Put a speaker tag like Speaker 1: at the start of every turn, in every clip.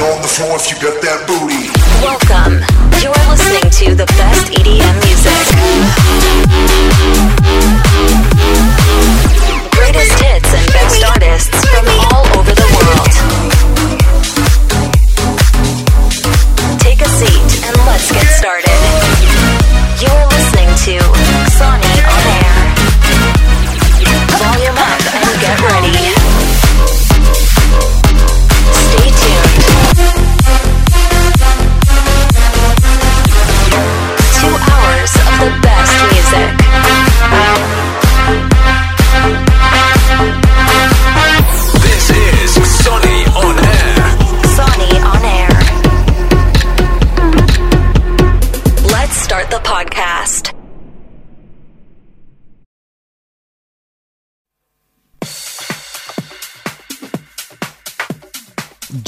Speaker 1: on the floor if you got that booty.
Speaker 2: Welcome. You're listening to the best EDM music. Greatest hits and best artists from all over the world. Take a seat and let's get started. You're listening to Sony on Air. Volume up and get ready.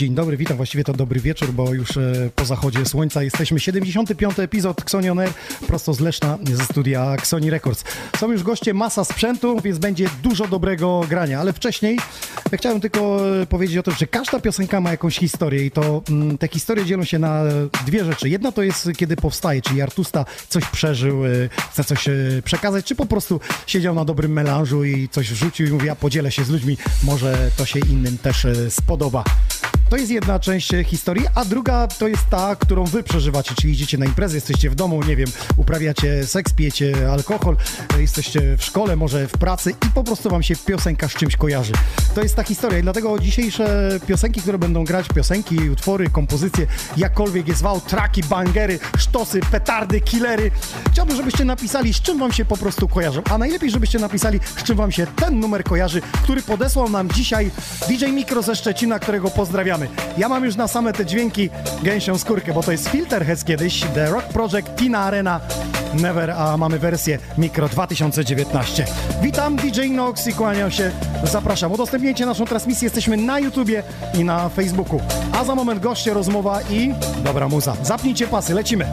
Speaker 3: Dzień dobry, witam, właściwie to dobry wieczór, bo już e, po zachodzie słońca jesteśmy. 75. epizod Xoni On Air, prosto z Leszna, ze studia Xoni Records. Są już goście, masa sprzętu, więc będzie dużo dobrego grania, ale wcześniej ja chciałem tylko e, powiedzieć o tym, że każda piosenka ma jakąś historię i to mm, te historie dzielą się na dwie rzeczy. Jedna to jest, kiedy powstaje, czyli artysta coś przeżył, e, chce coś e, przekazać, czy po prostu siedział na dobrym melanżu i coś wrzucił i mówi, ja podzielę się z ludźmi, może to się innym też e, spodoba. To jest jedna część historii, a druga to jest ta, którą wy przeżywacie, czyli idziecie na imprezę, jesteście w domu, nie wiem, uprawiacie seks, pijecie alkohol, jesteście w szkole, może w pracy i po prostu wam się piosenka z czymś kojarzy. To jest ta historia i dlatego dzisiejsze piosenki, które będą grać, piosenki, utwory, kompozycje, jakkolwiek je zwał, traki, bangery, sztosy, petardy, killery. Chciałbym, żebyście napisali, z czym wam się po prostu kojarzą, a najlepiej, żebyście napisali, z czym wam się ten numer kojarzy, który podesłał nam dzisiaj DJ Mikro ze Szczecina, którego pozdrawiamy. Ja mam już na same te dźwięki gęsią skórkę, bo to jest Filterhead kiedyś, The Rock Project, Tina Arena, Never, a mamy wersję Mikro 2019. Witam, DJ Nox i kłaniam się, zapraszam. Udostępniajcie naszą transmisję, jesteśmy na YouTubie i na Facebooku. A za moment goście, rozmowa i dobra muza. Zapnijcie pasy, lecimy.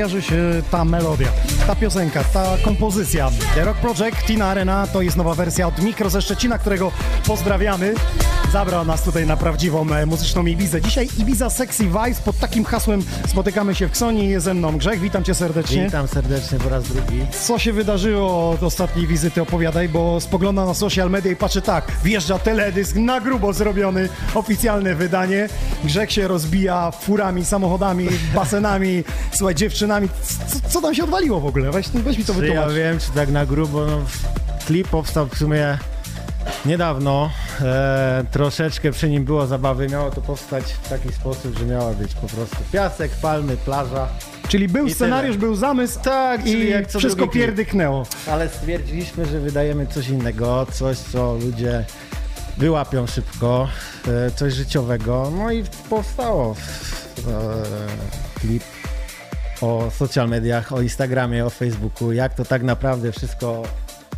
Speaker 3: Kojarzy się ta melodia, ta piosenka, ta kompozycja? The Rock Project, Tina Arena, to jest nowa wersja od Mikro ze Szczecina, którego pozdrawiamy. Zabrał nas tutaj na prawdziwą e, muzyczną Ibizę. Dzisiaj Ibiza Sexy Vibes, pod takim hasłem spotykamy się w Ksoni, jest ze mną Grzech, witam cię serdecznie.
Speaker 4: Witam serdecznie po raz drugi.
Speaker 3: Co się wydarzyło od ostatniej wizyty, opowiadaj, bo spoglądam na social media i patrzę tak, wjeżdża teledysk na grubo zrobiony, oficjalne wydanie, Grzech się rozbija furami, samochodami, basenami, słuchaj, dziewczynami, co, co tam się odwaliło w ogóle? Weź, weź mi to
Speaker 4: Czy ja
Speaker 3: wytłumacz.
Speaker 4: wiem, czy tak na grubo, no, klip powstał w sumie niedawno. E, troszeczkę przy nim było zabawy. Miało to powstać w taki sposób, że miała być po prostu piasek, palmy, plaża.
Speaker 3: Czyli był
Speaker 4: I
Speaker 3: scenariusz,
Speaker 4: tyle.
Speaker 3: był zamysł
Speaker 4: Tak,
Speaker 3: i wszystko pierdyknęło.
Speaker 4: Ale stwierdziliśmy, że wydajemy coś innego, coś, co ludzie wyłapią szybko, e, coś życiowego. No i powstało e, klip o social mediach, o Instagramie, o Facebooku, jak to tak naprawdę wszystko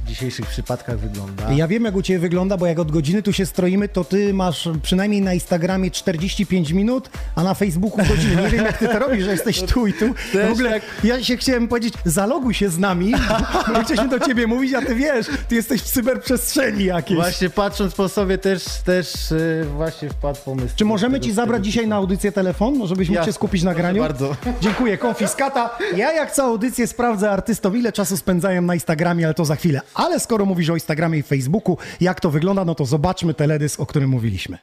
Speaker 4: w dzisiejszych przypadkach wygląda.
Speaker 3: Ja wiem, jak u Ciebie wygląda, bo jak od godziny tu się stroimy, to Ty masz przynajmniej na Instagramie 45 minut, a na Facebooku godzinę. Nie wiem, jak Ty to robisz, że jesteś tu i tu.
Speaker 4: Też
Speaker 3: W ogóle
Speaker 4: tak.
Speaker 3: ja się chciałem powiedzieć, zaloguj się z nami, bo chcieliśmy do Ciebie mówić, a Ty wiesz, Ty jesteś w cyberprzestrzeni jakiejś.
Speaker 4: Właśnie patrząc po sobie też, też e, właśnie wpadł pomysł.
Speaker 3: Czy możemy Ci zabrać dzisiaj na audycję telefon, żebyś mógł się skupić na graniu?
Speaker 4: bardzo.
Speaker 3: Dziękuję, konfiskata. Ja jak całą audycję sprawdzę artystom, ile czasu spędzają na Instagramie, ale to za chwilę. Ale skoro mówisz o Instagramie i Facebooku, jak to wygląda, no to zobaczmy teledysk, o którym mówiliśmy.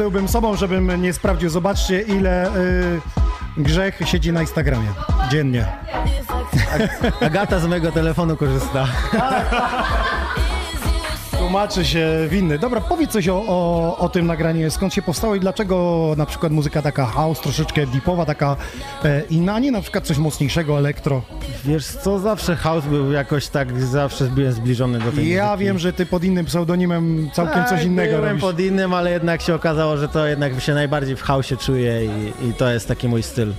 Speaker 3: Byłbym sobą, żebym nie sprawdził. Zobaczcie, ile y, grzech siedzi na Instagramie dziennie.
Speaker 4: Agata z mojego telefonu korzysta.
Speaker 3: Tłumaczy się winny. Dobra, powiedz coś o, o, o tym nagraniu, skąd się powstało i dlaczego na przykład muzyka taka house, troszeczkę deepowa, taka e, inna, a nie na przykład coś mocniejszego, elektro.
Speaker 4: Wiesz co, zawsze house był jakoś tak, zawsze byłem zbliżony do tej
Speaker 3: Ja
Speaker 4: muzyki.
Speaker 3: wiem, że ty pod innym pseudonimem całkiem coś
Speaker 4: Tak,
Speaker 3: innego
Speaker 4: byłem
Speaker 3: robisz.
Speaker 4: pod innym, ale jednak się okazało, że to jednak się najbardziej w hausie czuję i, i to jest taki mój styl.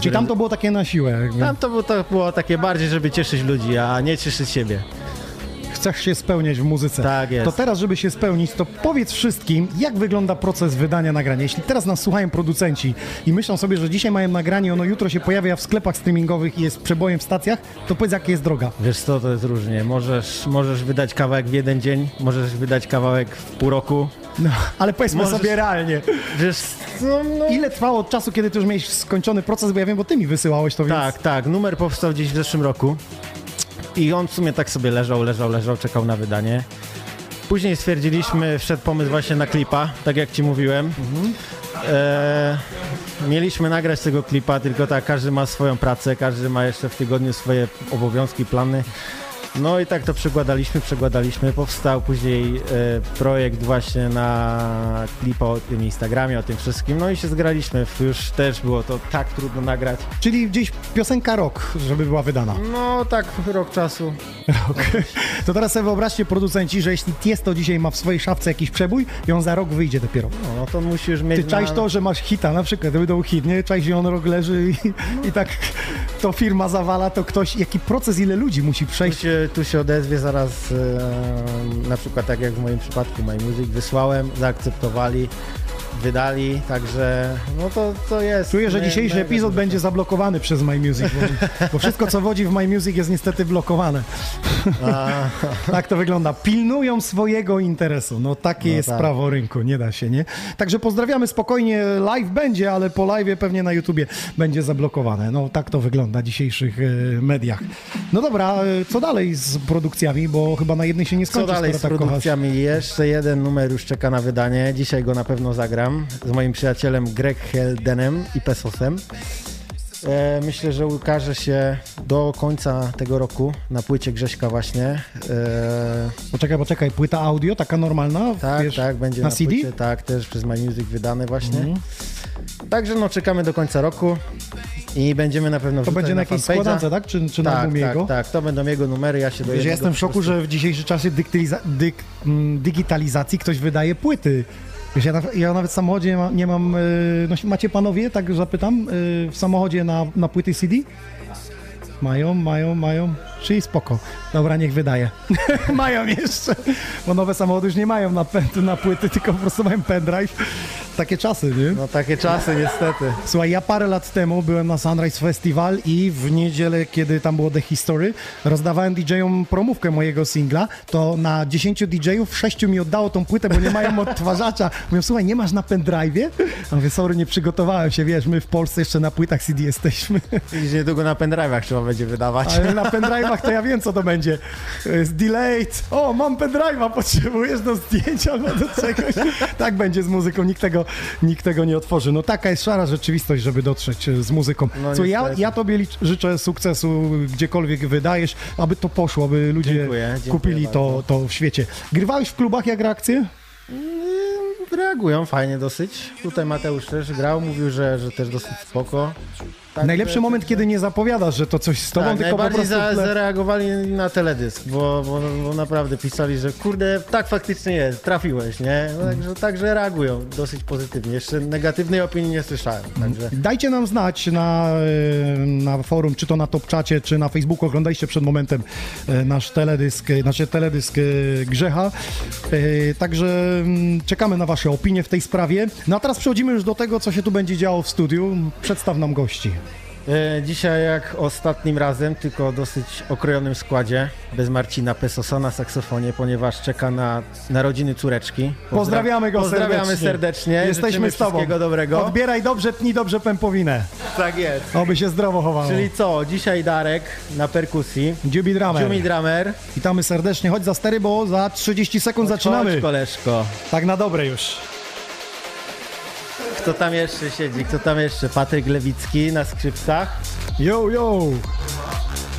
Speaker 3: Czyli tam to było takie na siłę. jakby.
Speaker 4: Tam to było, to było takie bardziej, żeby cieszyć ludzi, a nie cieszyć siebie.
Speaker 3: Chcesz się spełniać w muzyce.
Speaker 4: Tak jest.
Speaker 3: To teraz, żeby się spełnić, to powiedz wszystkim, jak wygląda proces wydania nagrania. Jeśli teraz nas słuchają producenci i myślą sobie, że dzisiaj mają nagranie, ono jutro się pojawia w sklepach streamingowych i jest przebojem w stacjach, to powiedz, jaka jest droga.
Speaker 4: Wiesz co, to jest różnie. Możesz, możesz wydać kawałek w jeden dzień, możesz wydać kawałek w pół roku.
Speaker 3: No, ale powiedzmy
Speaker 4: Możesz-
Speaker 3: sobie realnie.
Speaker 4: Wiesz, no, no,
Speaker 3: Ile trwało od czasu, kiedy ty już miałeś skończony proces, bo ja wiem, bo ty mi wysyłałeś to, więc...
Speaker 4: Tak, tak. Numer powstał gdzieś w zeszłym roku i on w sumie tak sobie leżał, leżał, leżał, czekał na wydanie. Później stwierdziliśmy, wszedł pomysł właśnie na klipa, tak jak ci mówiłem. E, mieliśmy nagrać tego klipa, tylko tak, każdy ma swoją pracę, każdy ma jeszcze w tygodniu swoje obowiązki, plany. No i tak to przekładaliśmy, przekładaliśmy. Powstał później e, projekt właśnie na klipa o tym Instagramie, o tym wszystkim. No i się zgraliśmy. Już też było to tak trudno nagrać.
Speaker 3: Czyli gdzieś piosenka rok, żeby była wydana.
Speaker 4: No tak, rok czasu.
Speaker 3: Rok. To teraz sobie wyobraźcie producenci, że jeśli Tiesto dzisiaj ma w swojej szafce jakiś przebój i on za rok wyjdzie dopiero.
Speaker 4: No, no to musisz mieć.
Speaker 3: Ty czaisz
Speaker 4: na...
Speaker 3: to, że masz hita na przykład, gdyby to był hit, nie? Czaisz, że on rok leży i, i tak to firma zawala, to ktoś, jaki proces, ile ludzi musi przejść.
Speaker 4: Tu się odezwie zaraz, e, na przykład tak jak w moim przypadku My Music, wysłałem, zaakceptowali, wydali, także no to, to jest.
Speaker 3: Czuję, że
Speaker 4: my-
Speaker 3: dzisiejszy
Speaker 4: my-
Speaker 3: epizod będzie zablokowany przez My Music, bo, bo wszystko, co wodzi w My Music jest niestety blokowane. Tak to wygląda. Pilnują swojego interesu. No takie
Speaker 4: No
Speaker 3: jest
Speaker 4: tak.
Speaker 3: prawo rynku, nie da się, nie? Także pozdrawiamy spokojnie. Live będzie, ale po live pewnie na YouTubie będzie zablokowane. No tak to wygląda w dzisiejszych e, mediach. No dobra, e, co dalej z produkcjami, bo chyba na jednej się nie
Speaker 4: Co
Speaker 3: skończy,
Speaker 4: dalej z
Speaker 3: tak kochasz.
Speaker 4: produkcjami? Jeszcze jeden numer już czeka na wydanie. Dzisiaj go na pewno zagram z moim przyjacielem Greg Heldenem i Pesosem. E, myślę, że ukaże się do końca tego roku na płycie Grześka właśnie. E,
Speaker 3: Poczekaj, poczekaj, płyta audio, taka normalna?
Speaker 4: Tak,
Speaker 3: wiesz,
Speaker 4: tak, będzie
Speaker 3: na
Speaker 4: na,
Speaker 3: CD?
Speaker 4: Płycie, tak, też przez My Music wydane właśnie. Także no czekamy do końca roku i będziemy na pewno
Speaker 3: To będzie na
Speaker 4: na
Speaker 3: jakiejś składance, tak? Czy, czy na
Speaker 4: Tak,
Speaker 3: albumie
Speaker 4: tak,
Speaker 3: jego?
Speaker 4: tak, to będą jego numery, ja się do
Speaker 3: Wiesz, ja jestem w szoku, że w dzisiejszym czasie dyktyliza- dyk, mm, digitalizacji ktoś wydaje płyty. Wiesz, ja, ja nawet w samochodzie nie, ma, nie mam... y, No, macie panowie, tak zapytam, y, w samochodzie na, na płyty CD? Mają, mają, mają. Czyli spoko. Dobra, niech wydaje. mają jeszcze. Bo nowe samochody już nie mają napędu na płyty, tylko po prostu mają pendrive. Takie czasy, nie?
Speaker 4: No takie czasy niestety.
Speaker 3: Słuchaj, ja parę lat temu byłem na Sunrise Festival i w niedzielę, kiedy tam było The History, rozdawałem DJ-om promówkę mojego singla, to na 10 DJ-ów 6 mi oddało tą płytę, bo nie mają odtwarzacza. Mówią, słuchaj, nie masz na pendrive'ie? A mówię, sorry, nie przygotowałem się, wiesz, my w Polsce jeszcze na płytach CD jesteśmy.
Speaker 4: Widzisz, niedługo na pendrive'ach trzeba będzie wydawać.
Speaker 3: Ale na pendrive'ach pendrive'ach, to ja wiem, co to będzie. Z delayed. O, mam pendrive'a, potrzebujesz do zdjęcia albo do czegoś. Tak będzie z muzyką, nikt tego, nikt tego nie otworzy. No taka jest szara rzeczywistość, żeby dotrzeć e, z muzyką.
Speaker 4: No
Speaker 3: Co ja, ja tobie licz, życzę sukcesu, gdziekolwiek wydajesz, aby to poszło, aby ludzie
Speaker 4: Dziękuję, dziękuję
Speaker 3: kupili to, to w świecie. Grywałeś w klubach jak reakcje?
Speaker 4: Reagują fajnie dosyć. Tutaj Mateusz też grał, mówił, że, że też dosyć spoko. Tak,
Speaker 3: Najlepszy
Speaker 4: że-
Speaker 3: moment, kiedy nie zapowiadasz, że to coś z tobą,
Speaker 4: Tak,
Speaker 3: tylko po
Speaker 4: najbardziej
Speaker 3: prostu...
Speaker 4: za,
Speaker 3: tle-
Speaker 4: zareagowali na teledysk, bo, bo, bo naprawdę pisali, że kurde, tak faktycznie jest, trafiłeś, nie? No, także, także reagują dosyć pozytywnie. Jeszcze negatywnej opinii nie słyszałem, także...
Speaker 3: Dajcie nam znać na, e, na forum, czy to na Topczacie, czy na Facebooku. Oglądaliście przed momentem e, nasz teledysk, znaczy teledysk Grzecha. Także mm, czekamy na wasze opinie w tej sprawie. No a teraz przechodzimy już do tego, co się tu będzie działo w studiu. Przedstaw nam gości.
Speaker 4: E, Dzisiaj jak ostatnim razem, tylko dosyć okrojonym składzie, bez Marcina Pesosa na saksofonie, ponieważ czeka na narodziny córeczki. Pozdra-
Speaker 3: Pozdrawiamy go
Speaker 4: Pozdrawiamy
Speaker 3: serdecznie.
Speaker 4: serdecznie.
Speaker 3: Jesteśmy z tobą.
Speaker 4: Wszystkiego dobrego.
Speaker 3: Odbieraj dobrze, tnij dobrze pępowinę.
Speaker 4: Tak jest.
Speaker 3: Oby się zdrowo chowało.
Speaker 4: Czyli co, dzisiaj Darek na perkusji,
Speaker 3: Dziubi Drummer.
Speaker 4: Drummer.
Speaker 3: Witamy serdecznie. Chodź za stery, bo za 30 sekund zaczynamy.
Speaker 4: Chodź, koleżko.
Speaker 3: Tak na dobre już.
Speaker 4: Kto tam jeszcze siedzi? Kto tam jeszcze? Patryk Lewicki na skrzypcach.
Speaker 3: Yo, yo.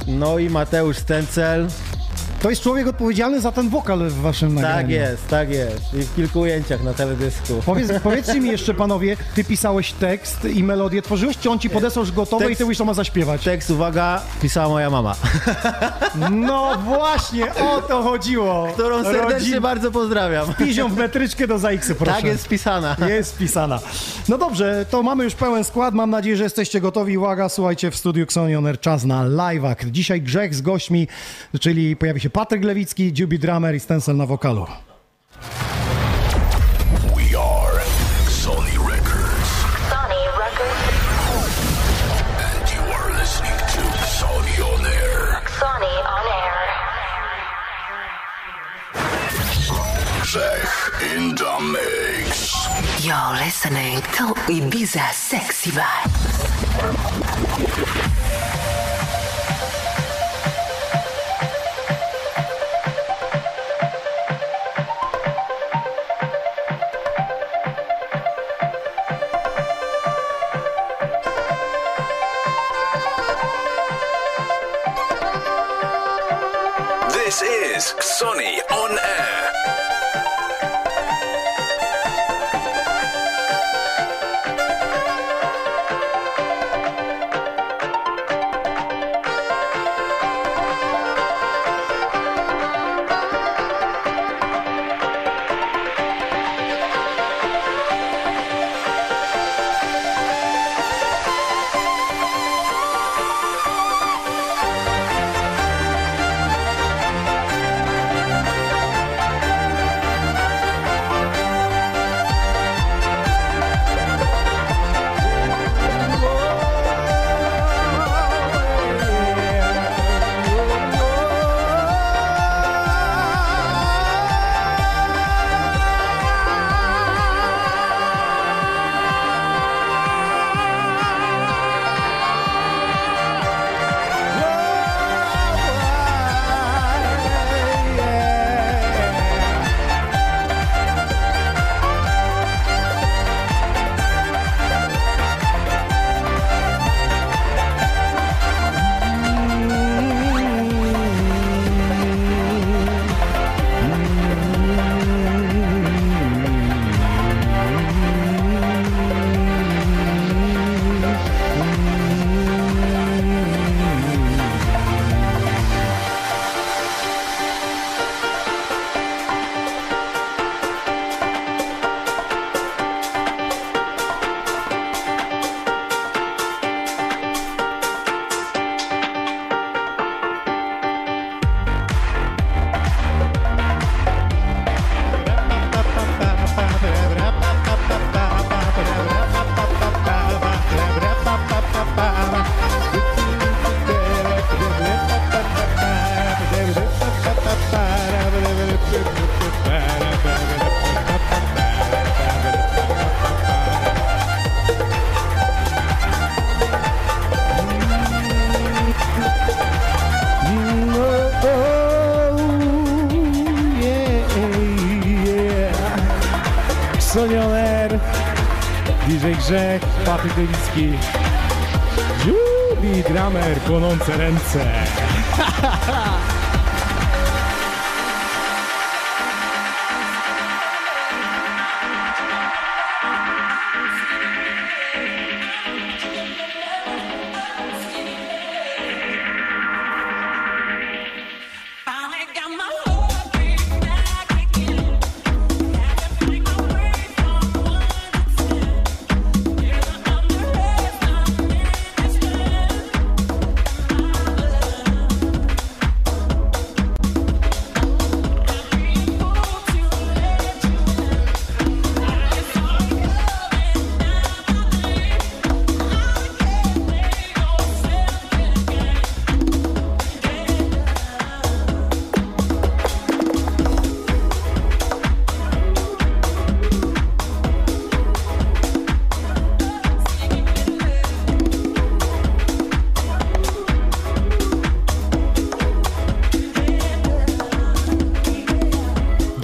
Speaker 4: No i Mateusz Stencel.
Speaker 3: To jest człowiek odpowiedzialny za ten wokal w waszym nagraniu.
Speaker 4: Tak jest, tak jest. I w kilku ujęciach na teledysku.
Speaker 3: Powiedz, powiedzcie mi jeszcze, panowie, ty pisałeś tekst i melodię tworzyłeś, czy on ci podesłał już gotowe i
Speaker 4: Tekst-
Speaker 3: ty już to ma zaśpiewać?
Speaker 4: Tekst, uwaga, pisała moja mama,
Speaker 3: No właśnie, o to chodziło.
Speaker 4: którą serdecznie
Speaker 3: Rodzin...
Speaker 4: bardzo pozdrawiam.
Speaker 3: Pizią w metryczkę do ZAX-y, proszę.
Speaker 4: Tak jest wpisana.
Speaker 3: Jest wpisana. No dobrze, to mamy już pełen skład. Mam nadzieję, że jesteście gotowi. Uwaga, słuchajcie, w studiu Xonioner czas na live'ak. Dzisiaj Grzech z gośćmi, czyli pojawi się Patryk Lewicki, Jubi Drummer i Stencil na wokalu.
Speaker 5: We are Sony Records,
Speaker 2: Sony Records.
Speaker 5: and you are listening to Sony On Air.
Speaker 2: Sony on air.
Speaker 5: Grzech in the mix.
Speaker 6: You're listening to Ibiza Sexy Vibe.
Speaker 5: Is Sony On Air.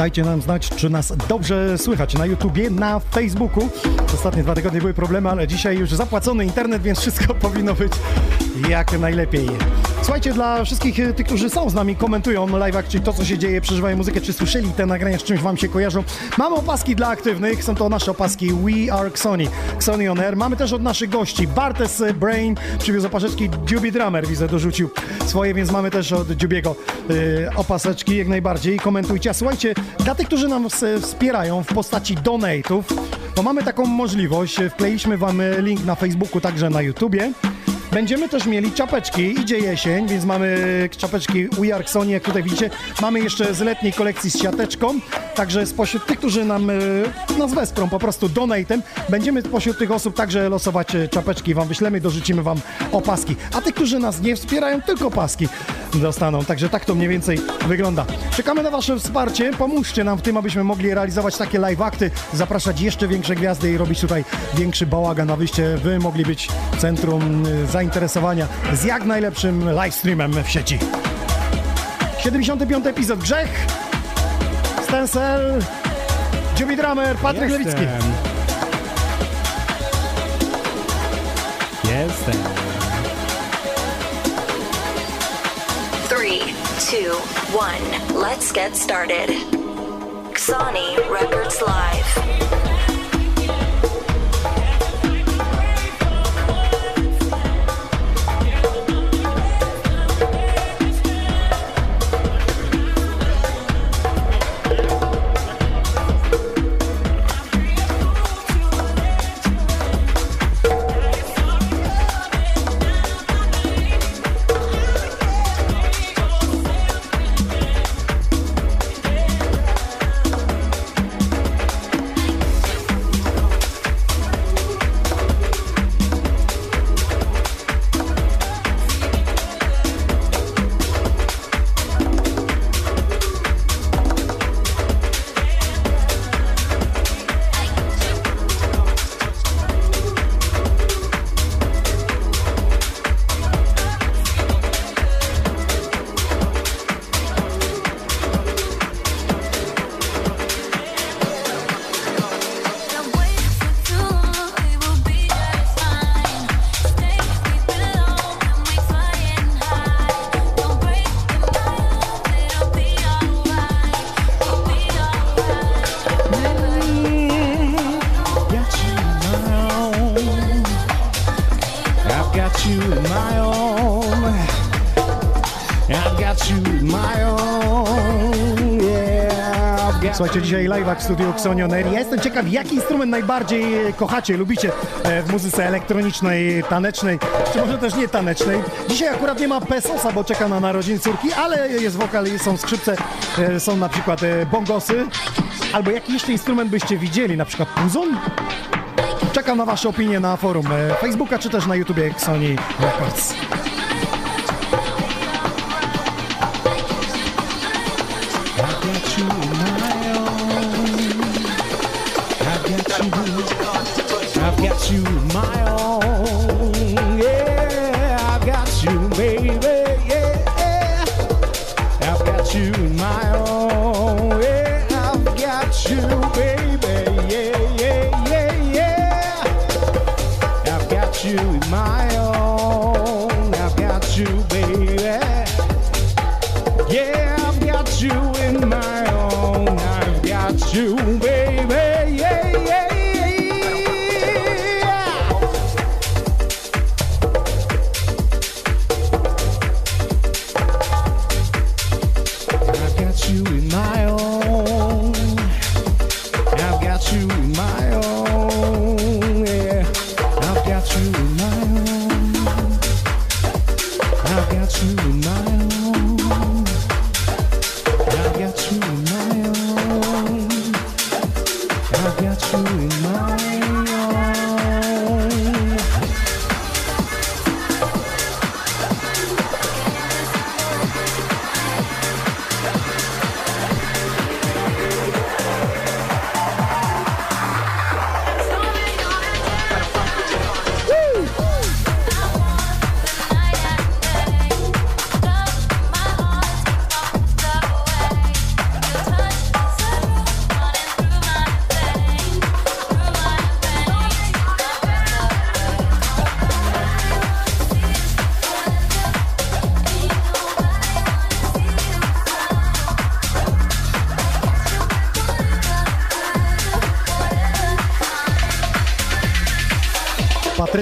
Speaker 3: Dajcie nam znać, czy nas dobrze słychać na YouTubie, na Facebooku. Ostatnie dwa tygodnie były problemy, ale dzisiaj już zapłacony internet, więc wszystko powinno być jak najlepiej. Słuchajcie, dla wszystkich e, tych, którzy są z nami, komentują live'ach, czyli to, co się dzieje, przeżywają muzykę, czy słyszeli te nagrania, z czymś wam się kojarzą. Mamy opaski dla aktywnych, są to nasze opaski We Are Xoni, Xoni On Air. Mamy też od naszych gości Bartes Brain, przywiózł opaseczki, Jubi Drummer, widzę, dorzucił swoje, więc mamy też od Jubiego y, opaseczki, jak najbardziej. Komentujcie. A słuchajcie, dla tych, którzy nam wspierają w postaci donate'ów, bo mamy taką możliwość, wkleiliśmy wam link na Facebooku, także na YouTubie. Będziemy też mieli czapeczki, idzie jesień, więc mamy czapeczki We Are Sony, jak tutaj widzicie. Mamy jeszcze z letniej kolekcji z siateczką, także spośród tych, którzy nam e, nas wesprą po prostu donatem, będziemy spośród tych osób także losować e, czapeczki, wam wyślemy, dorzucimy wam opaski. A tych, którzy nas nie wspierają, tylko opaski dostaną, także tak to mniej więcej wygląda. Czekamy na wasze wsparcie, pomóżcie nam w tym, abyśmy mogli realizować takie live akty, zapraszać jeszcze większe gwiazdy i robić tutaj większy bałagan, abyście wy mogli być centrum y, zainteresowania z jak najlepszym livestreamem w sieci. 75. epizod Grzech, Stencel, Jimmy Drummer, Patryk Lewicki.
Speaker 7: Jestem.
Speaker 2: Three, two, one. Let's get started. Sony Records Live.
Speaker 3: Słuchajcie, dzisiaj live'ak w studiu Xonion Air. Ja jestem ciekaw, jaki instrument najbardziej e, kochacie, lubicie e, w muzyce elektronicznej, tanecznej, czy może też nie tanecznej. Dzisiaj akurat nie ma Pesosa, bo czeka na narodziny córki, ale jest wokal, są skrzypce, e, są na przykład bongosy. Albo jaki jeszcze instrument byście widzieli, na przykład puzon? Czekam na wasze opinie na forum Facebooka, czy też na YouTubie Sony Records.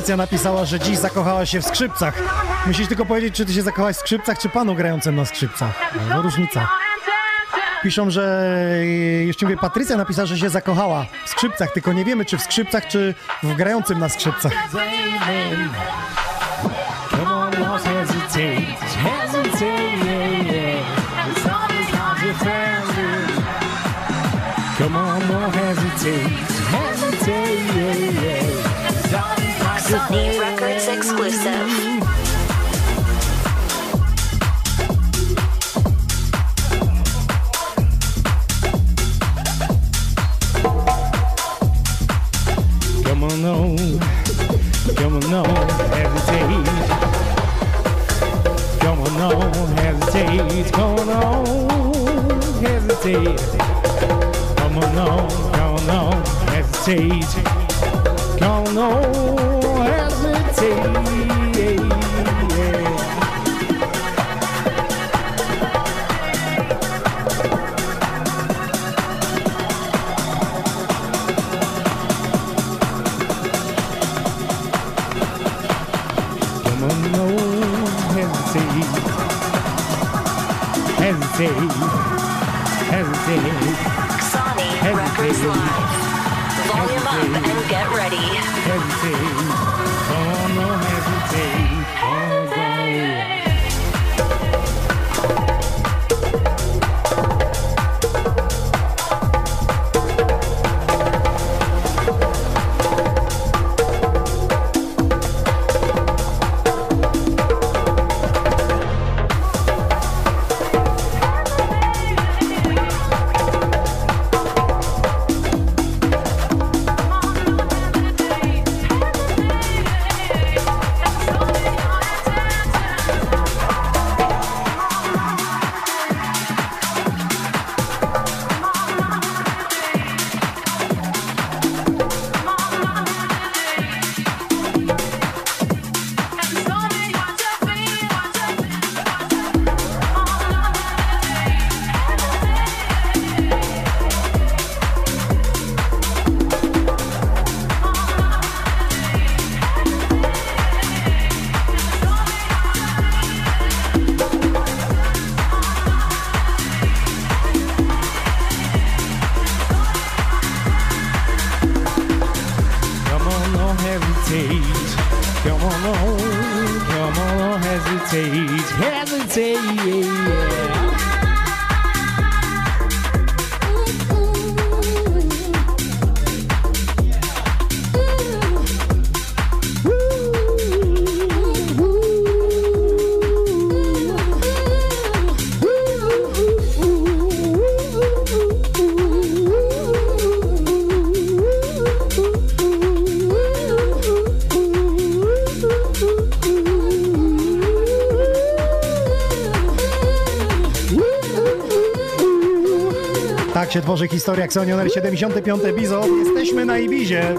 Speaker 3: Patrycja napisała, że dziś zakochała się w skrzypcach. Musisz tylko powiedzieć, czy ty się zakochałaś w skrzypcach, czy panu grającym na skrzypcach. No, różnica. Piszą, że jeszcze mówię, Patrycja napisała, że się zakochała w skrzypcach, tylko nie wiemy, czy w skrzypcach, czy w grającym na skrzypcach.
Speaker 2: Come on, don't hesitate, hesitate, yeah, yeah.
Speaker 7: Sony. Records exclusive.
Speaker 3: Tak się tworzy historia Xonioner 75 Bizo. Jesteśmy na Ibizie.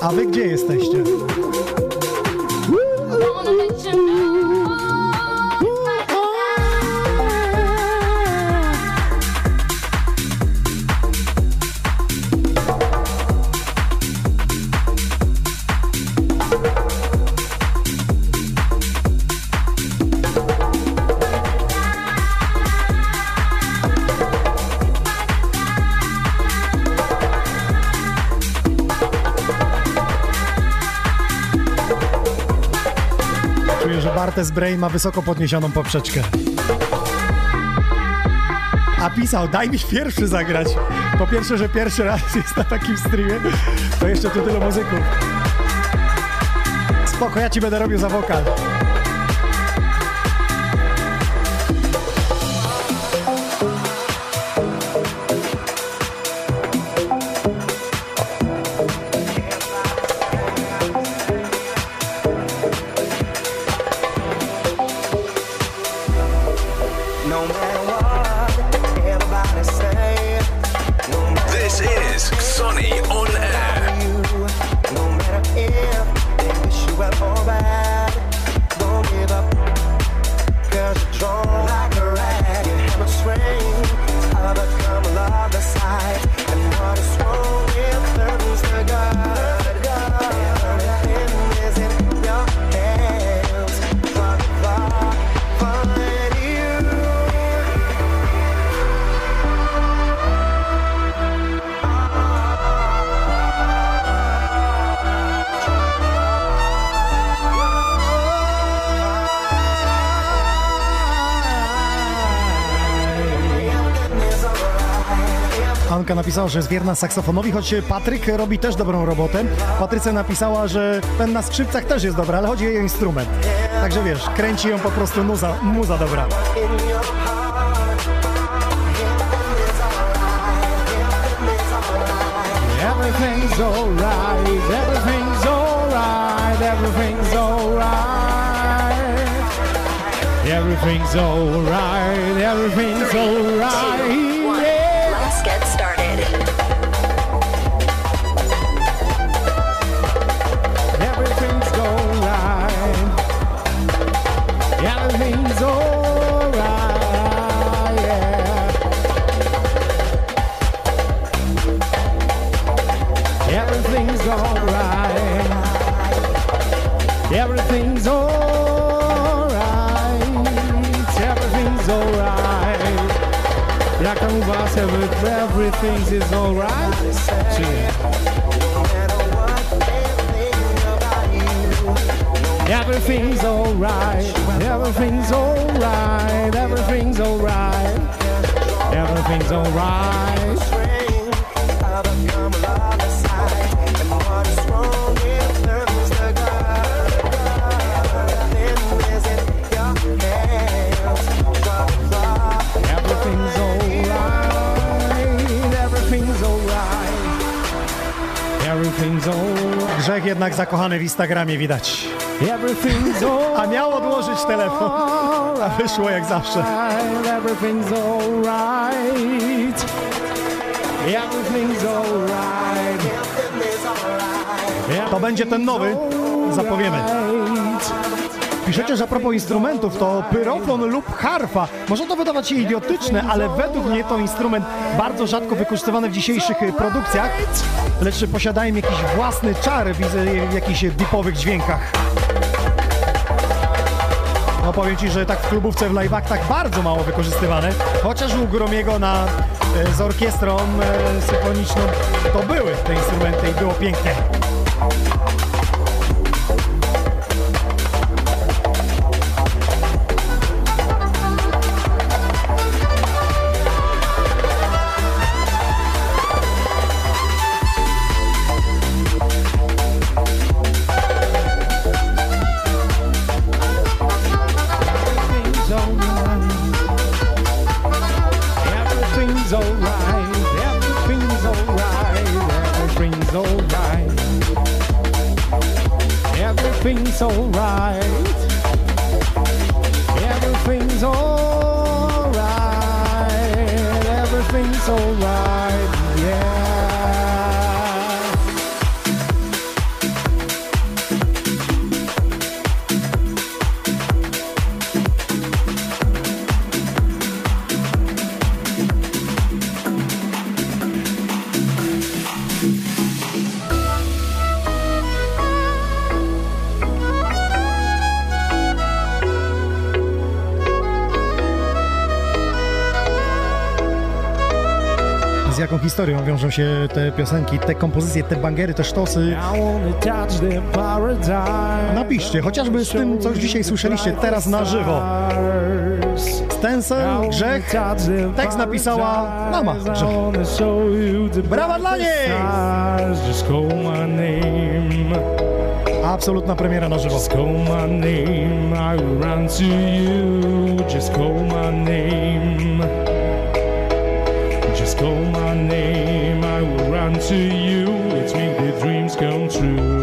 Speaker 3: A wy gdzie jesteście? Brain ma wysoko podniesioną poprzeczkę. A pisał, daj mi pierwszy zagrać. Po pierwsze, że pierwszy raz jest na takim streamie, to jeszcze tu tylu muzyków. Spoko, ja ci będę robił za wokal. Napisała, że jest wierna saksofonowi, choć Patryk robi też dobrą robotę. Patrycja napisała, że ten na skrzypcach też jest dobra, ale chodzi o jej instrument. Także wiesz, kręci ją po prostu muza, muza dobra.
Speaker 7: Everything's alright, everything's alright, everything's alright. Everything's alright, everything's alright. Everything is alright. Everything's alright, everything's alright, everything's alright, everything's alright.
Speaker 3: Grzech jednak zakochany w Instagramie widać. A miał odłożyć telefon, a wyszło jak zawsze. To będzie ten nowy, zapowiemy. Piszecie, że a propos instrumentów to pyrofon lub harfa. Może to wydawać się idiotyczne, ale według mnie to instrument bardzo rzadko wykorzystywany w dzisiejszych produkcjach, lecz posiadają jakiś własny czar widzę w jakichś dipowych dźwiękach. No powiem Ci, że tak w klubówce w live'ach tak bardzo mało wykorzystywane, chociaż u Gromiego na, e, z orkiestrą e, symfoniczną to były te instrumenty i było pięknie. Historią wiążą się te piosenki, te kompozycje, te bangery, te sztosy. Napiszcie, chociażby z tym, co już dzisiaj słyszeliście teraz na żywo. Stencil, Grzech, tekst napisała mama Grzech. Brawa dla niej! Absolutna premiera na żywo.
Speaker 7: Just call my name. I will run to you. Let's make the dreams come true.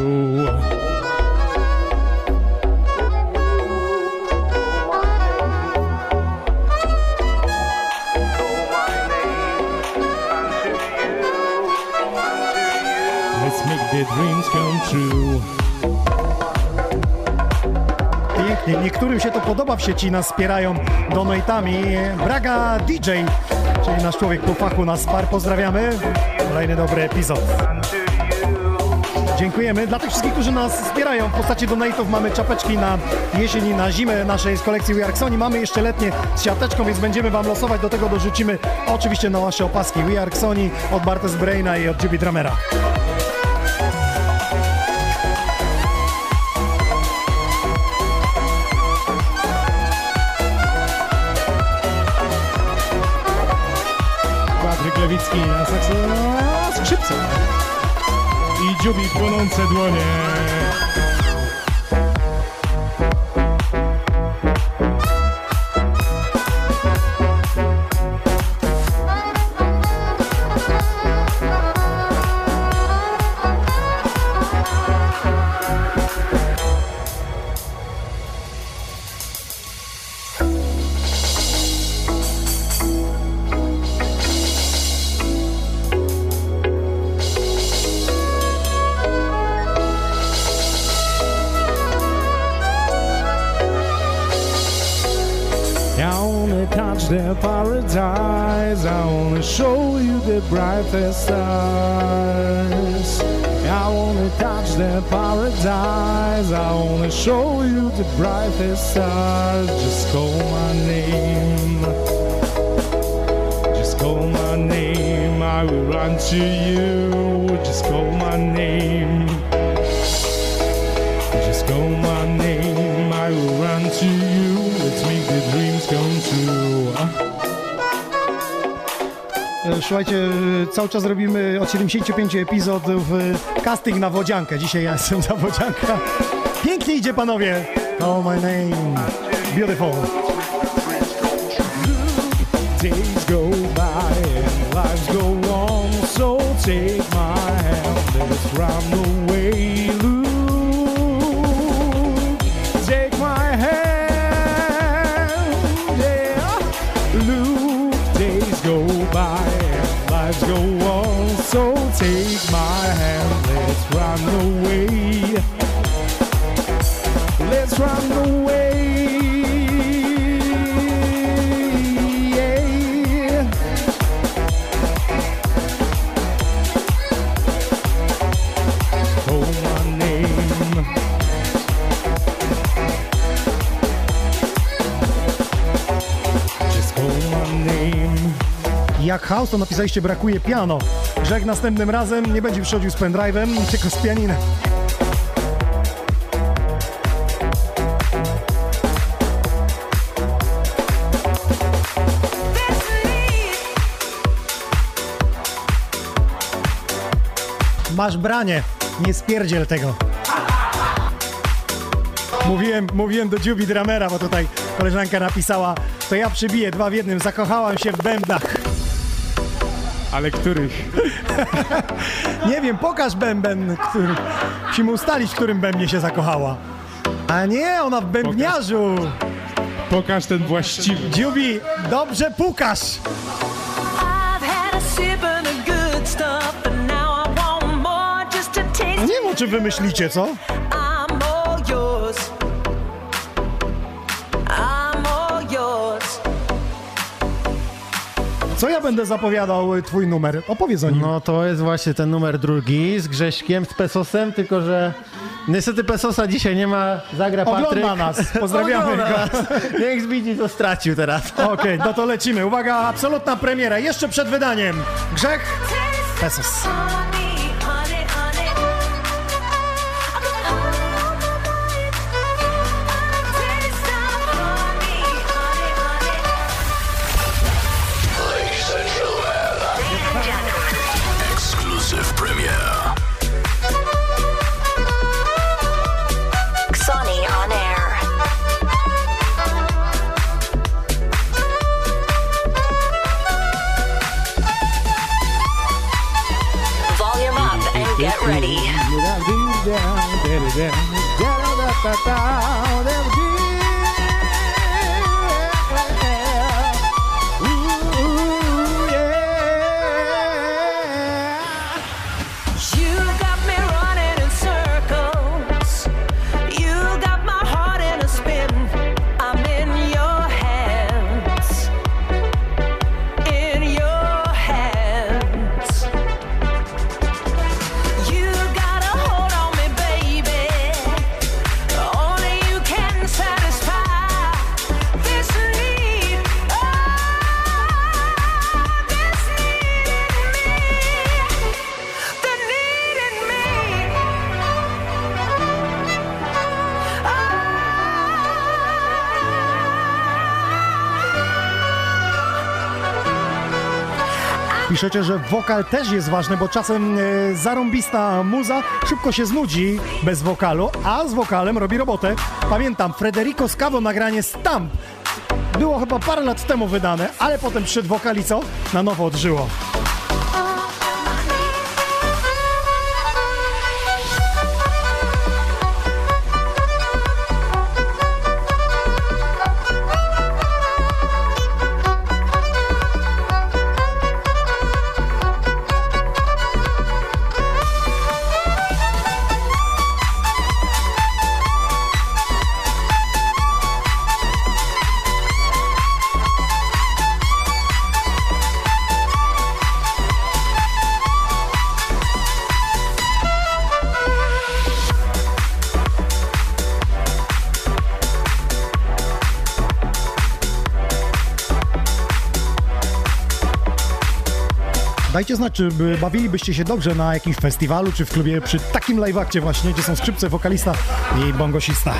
Speaker 3: Podoba w sieci, nas wspierają donatami. Braga DJ, czyli nasz człowiek po fachu nas par, pozdrawiamy. Kolejny dobry epizod. Dziękujemy. Dla tych wszystkich, którzy nas wspierają w postaci donate'ów mamy czapeczki na jesień i na zimę naszej z kolekcji We Are. Mamy jeszcze letnie z siateczką, więc będziemy Wam losować. Do tego dorzucimy oczywiście na nasze opaski We Are Xoni od Bartes Braina i od Juby Dramera.
Speaker 7: Lewicki na sakso... na skrzypce. I dziubi płonące dłonie.
Speaker 3: 75 epizodów casting na wodziankę. Dzisiaj ja jestem za wodzianka. Pięknie idzie, panowie. Oh my name. Beautiful.
Speaker 7: Days go by and lives go on, so take my hand, let's run away. So take my hand, let's run away. Let's run away.
Speaker 3: Jak house, to napisaliście brakuje piano. Grzeg następnym razem nie będzie przychodził z pendrive'em, tylko z pianinem. Masz branie, nie spierdziel tego. Mówiłem, mówiłem do Jubi Dramera, bo tutaj koleżanka napisała, to ja przybiję dwa w jednym, zakochałam się w bębnach.
Speaker 7: Ale których?
Speaker 3: Nie wiem, pokaż bęben, który... Musimy ustalić, w którym bębnie się zakochała. A nie, ona w bębniarzu.
Speaker 7: Pokaż ten właściwy.
Speaker 3: Jubi, dobrze pukasz.
Speaker 8: I've had a sip of
Speaker 3: Co ja będę zapowiadał y, twój numer? Opowiedz o nim.
Speaker 4: No to jest właśnie ten numer drugi z Grześkiem, z Pesosem, tylko że Niestety Pesosa dzisiaj nie ma, zagra Patryk.
Speaker 3: Ogląda nas. Pozdrawiamy
Speaker 4: Ogląda
Speaker 3: go.
Speaker 4: nas. Niech Zbigniew to stracił teraz.
Speaker 3: Okej, no to lecimy. Uwaga, absolutna premiera. Jeszcze przed wydaniem. Grzech Pesos.
Speaker 2: Yeah, on up,
Speaker 8: down,
Speaker 3: Piszecie, że wokal też jest ważny, bo czasem e, zarąbista muza szybko się znudzi bez wokalu, a z wokalem robi robotę. Pamiętam, Frederico Scavo nagranie Stamp było chyba parę lat temu wydane, ale potem przyszedł wokal i co? Na nowo odżyło. Dajcie znać, czy by- bawilibyście się dobrze na jakimś festiwalu, czy w klubie przy takim live'akcie właśnie, gdzie są skrzypce, wokalista i bongosista.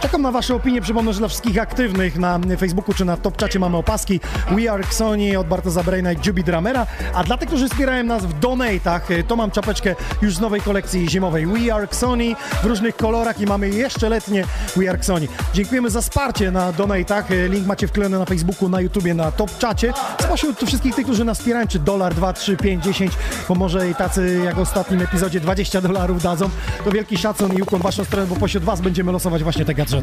Speaker 3: Czekam na Wasze opinie. Przypomnę, że dla wszystkich aktywnych na Facebooku czy na Top Czacie mamy opaski We Are Sony od Bartosza Brejna i Jubi Dramera. A dla tych, którzy wspierają nas w donatach, y, to mam czapeczkę już z nowej kolekcji zimowej We Are Sony w różnych kolorach i mamy jeszcze letnie We Are Sony. Dziękujemy za wsparcie na donatach. Y, Link macie wklejony na Facebooku, na YouTubie, na Top Czacie. Spośród wszystkich tych, którzy nas wspierają, czy dolar, 2, 3, 5, 10, bo może i tacy jak w ostatnim epizodzie 20 dolarów dadzą, to wielki szacun i ukłon waszą stronę, bo pośród was będziemy losować właśnie te gadżety.
Speaker 7: Let's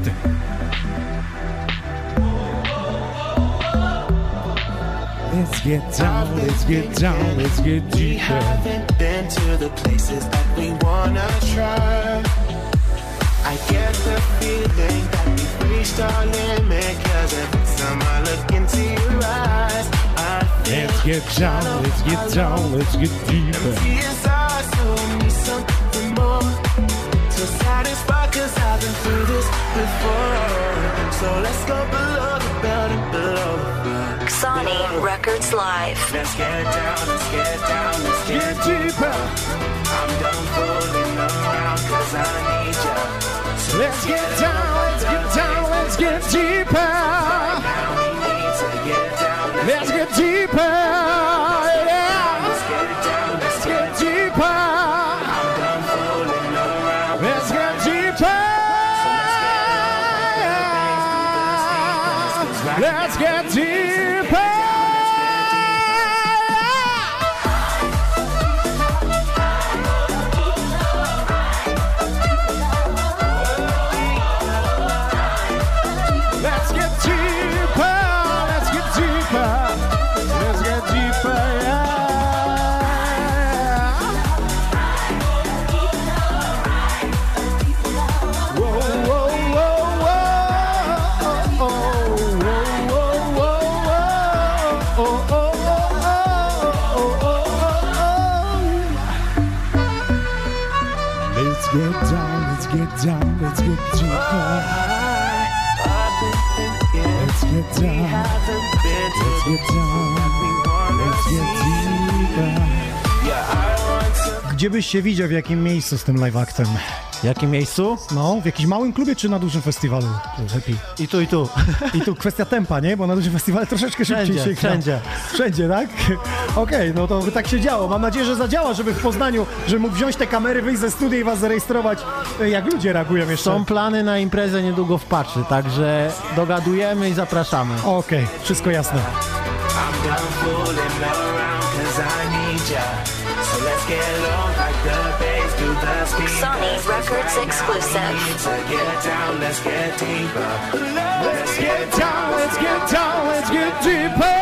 Speaker 7: get down, let's get down, let's get
Speaker 9: We haven't been to the places that we wanna try. I get the feeling that we've reached our limit. Cause every time I look into your eyes, I feel
Speaker 7: Let's get down, let's get down, let's get deeper.
Speaker 9: Before. So let's go below the belt and below the.
Speaker 2: Sony Records Live.
Speaker 9: Let's get down, let's get down, let's get
Speaker 7: Get deeper.
Speaker 9: I'm done fooling around cause I need ya. So
Speaker 7: Let's get down, let's get down, let's get deeper.
Speaker 9: now we need
Speaker 3: Gdzie byś się widział, w jakim miejscu z tym live actem?
Speaker 4: W jakim miejscu?
Speaker 3: No, w jakimś małym klubie czy na dużym festiwalu? Lepiej.
Speaker 4: I tu, i tu.
Speaker 3: I tu kwestia tempa, nie? Bo na dużym festiwale troszeczkę szybciej
Speaker 4: Wszędzie,
Speaker 3: się gra.
Speaker 4: wszędzie.
Speaker 3: Wszędzie, tak? Okej, no to tak się działo. Mam nadzieję, że zadziała, żeby w Poznaniu, żeby mógł wziąć te kamery, wyjść ze studia i was zarejestrować, e, jak ludzie reagują jeszcze.
Speaker 4: Są plany na imprezę niedługo w Patrzy, także dogadujemy i zapraszamy.
Speaker 3: Okej, wszystko jasne.
Speaker 10: I'm done fooling around cause I need ya. So let's get low
Speaker 2: Sony Records exclusive.
Speaker 10: To get down, let's get deeper.
Speaker 7: Let's get down, let's get down, let's get deeper.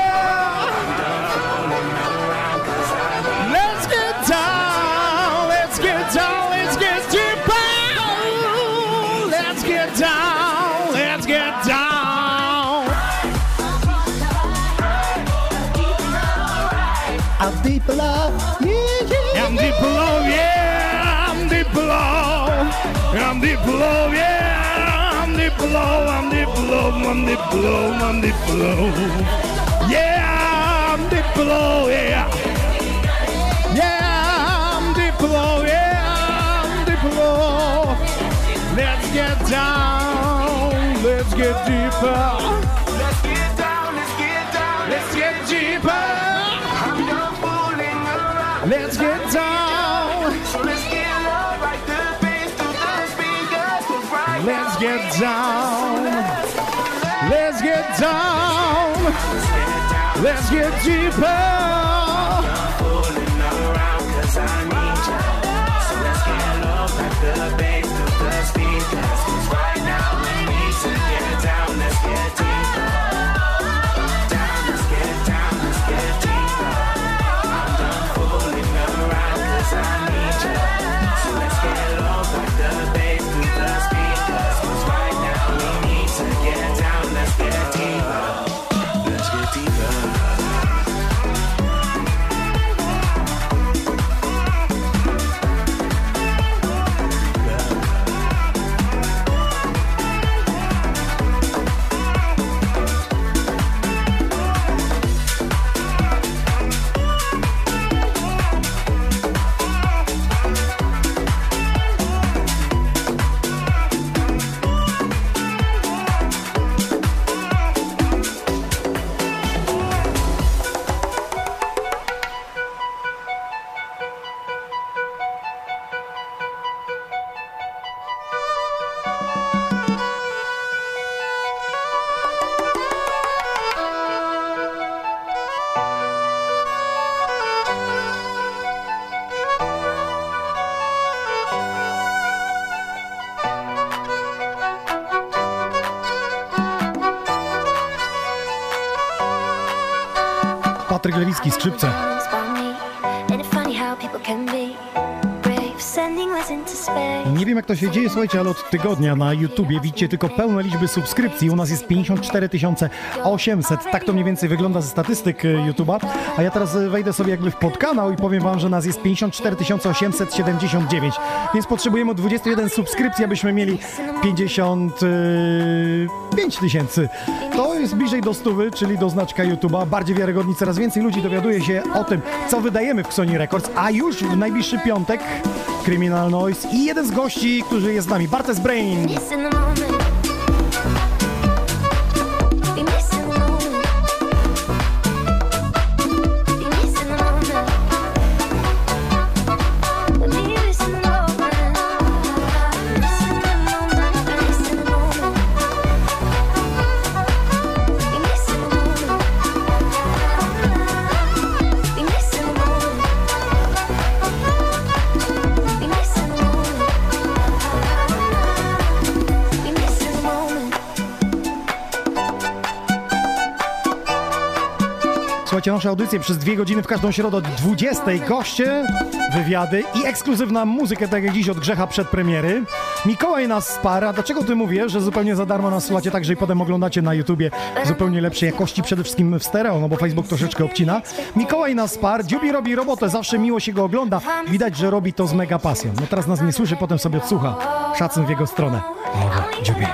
Speaker 7: Let's get down, let's get down, let's get deeper. Let's get down, let's get down.
Speaker 3: I'm deep love.
Speaker 7: I'm deep below, yeah, I'm deep below, I'm deep below, I'm deep below, I'm deep below. Yeah, I'm deep below, yeah. Yeah, I'm deep below, yeah, I'm deep below. Let's get down, let's get deeper.
Speaker 10: Let's get
Speaker 7: deeper.
Speaker 3: Patryk Nie wiem jak to się dzieje, słuchajcie, ale od tygodnia na YouTubie widzicie tylko pełne liczby subskrypcji. U nas jest 54 800. Tak to mniej więcej wygląda ze statystyk e, YouTube'a. A ja teraz e, wejdę sobie jakby w podkanał i powiem wam, że nas jest 54 879. Więc potrzebujemy 21 subskrypcji, abyśmy mieli 55 tysięcy. To jest bliżej do stówy, czyli do znaczka YouTube'a. Bardziej wiarygodni, coraz więcej ludzi dowiaduje się o tym, co wydajemy w Sony Records, a już w najbliższy piątek Criminal Noise i jeden z gości, który jest z nami, Bartes Brain.
Speaker 5: Nasze audycje przez dwie godziny w każdą środę od 20. Goście, wywiady i ekskluzywna muzykę, tak jak dziś od Grzecha przed premiery. Mikołaj nas spara. Dlaczego ty mówię, że zupełnie za darmo nas słuchacie także i potem oglądacie na YouTubie zupełnie lepszej jakości, przede wszystkim w stereo, no bo Facebook troszeczkę obcina. Mikołaj nas spar, Dziubi robi robotę, zawsze miło się go ogląda. Widać, że robi to z mega pasją. No teraz nas nie słyszy, potem sobie odsłucha. Szacun w jego stronę. Dobra, Dziubi.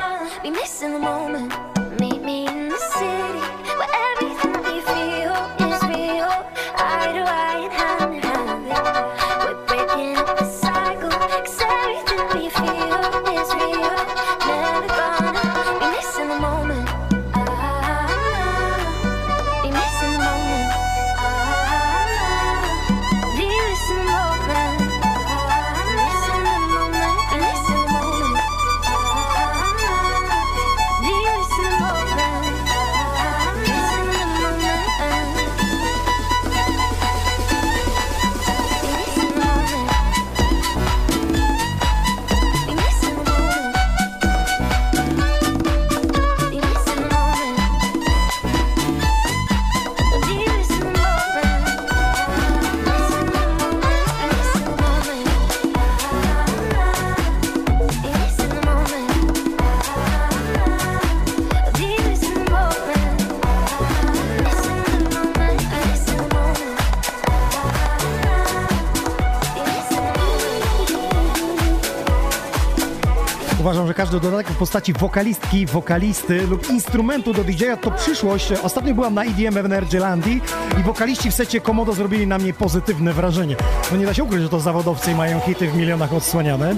Speaker 5: Każdy dodatek w postaci wokalistki, wokalisty lub instrumentu do DJ-a to przyszłość. Ostatnio byłam na EDM w Energylandii i wokaliści w secie Komodo zrobili na mnie pozytywne wrażenie. No nie da się ukryć, że to zawodowcy mają hity w milionach odsłaniane.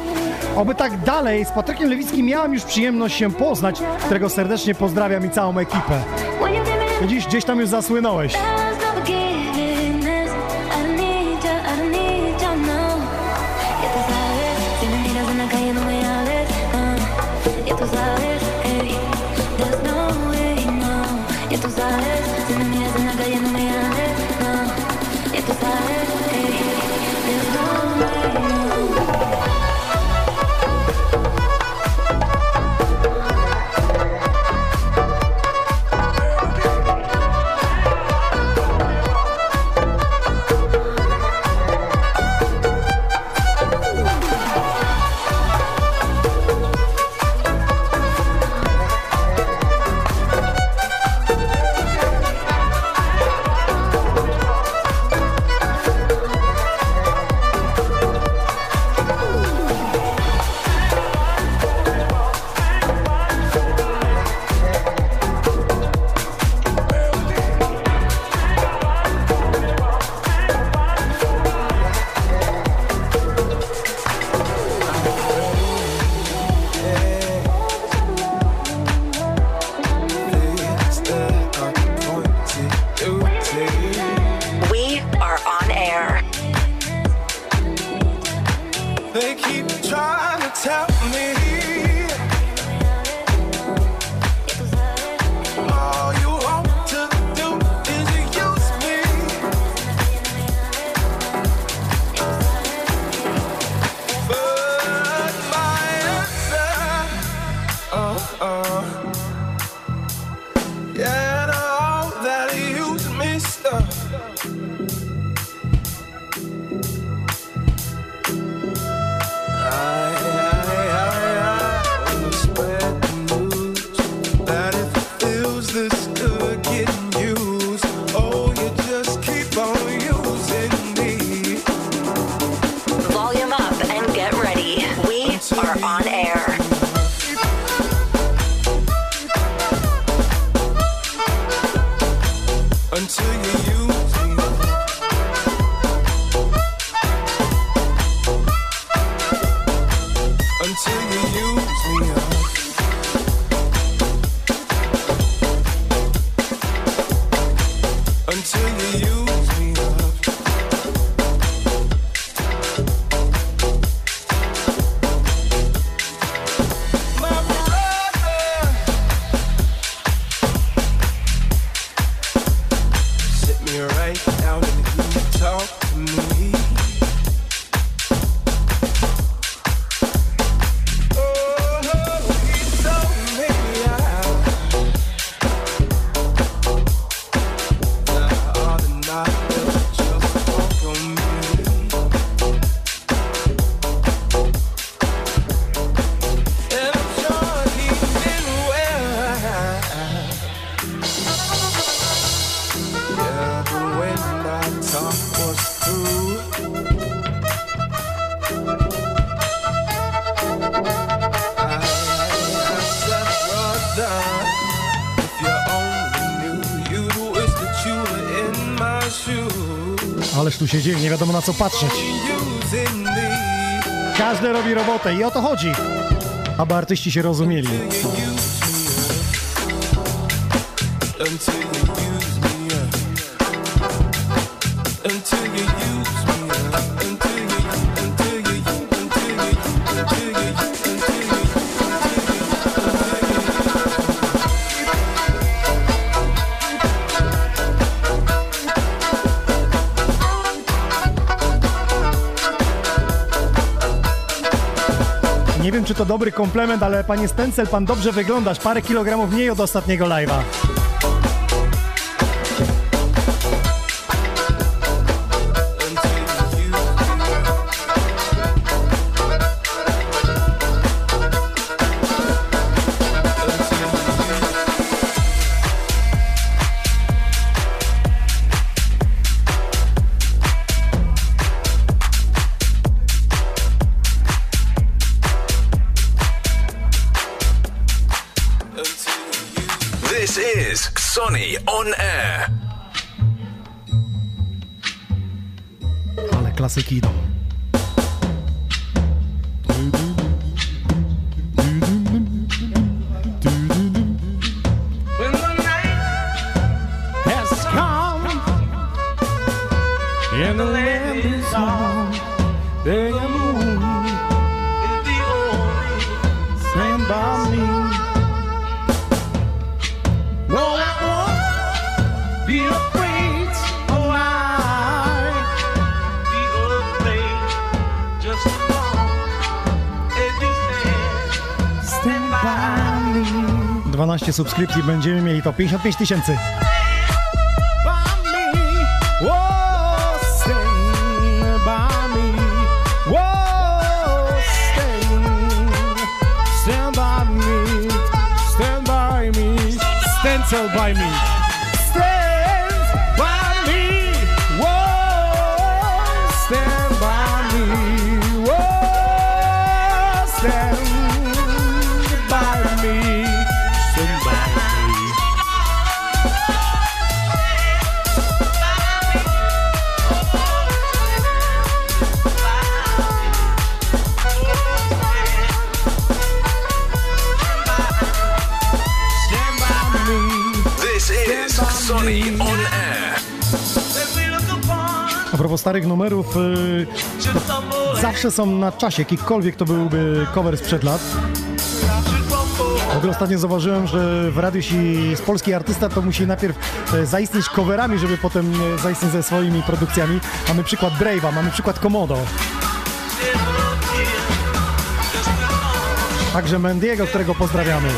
Speaker 5: Oby tak dalej. Z Patrykiem Lewickim miałam już przyjemność się poznać, którego serdecznie pozdrawiam i całą ekipę. Dziś gdzieś tam już zasłynąłeś.
Speaker 3: Się dzieje, nie wiadomo na co patrzeć. Każdy robi robotę i o to chodzi, aby artyści się rozumieli. To dobry komplement, ale panie Stencel, pan dobrze wyglądasz. Parę kilogramów mniej od ostatniego live'a. Ale 12 subskrypcji, będziemy mieli to 55 tysięcy.
Speaker 7: stand by me.
Speaker 3: Propos starych numerów, y, zawsze są na czasie, jakikolwiek to byłby cover sprzed lat. W ogóle ostatnio zauważyłem, że w radiu jeśli jest polski artysta, to musi najpierw e, zaistnieć coverami, żeby potem e, zaistnieć ze swoimi produkcjami. Mamy przykład Brave'a, mamy przykład Komodo. Także Mendiego, którego pozdrawiamy.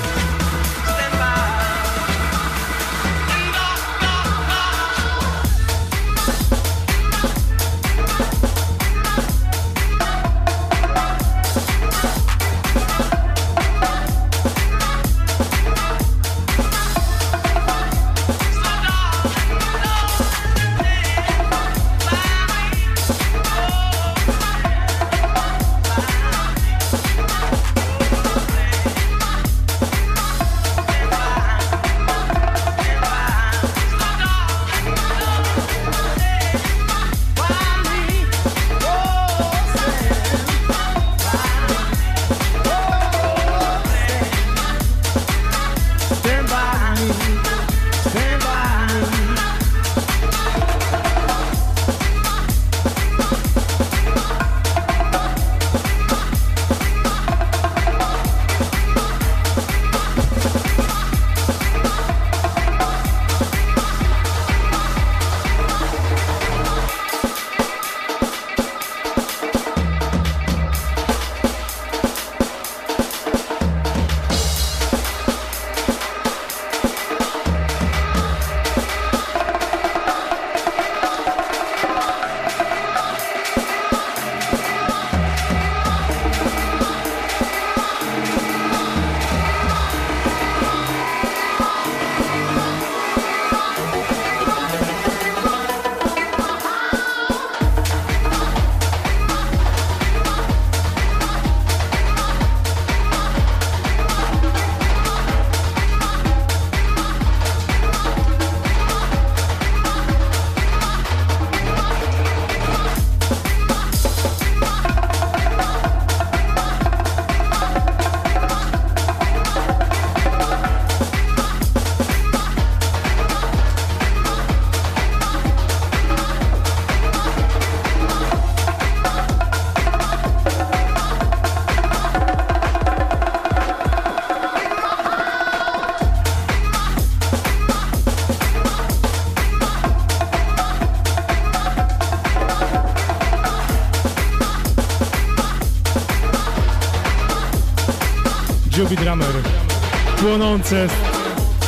Speaker 7: Płonące,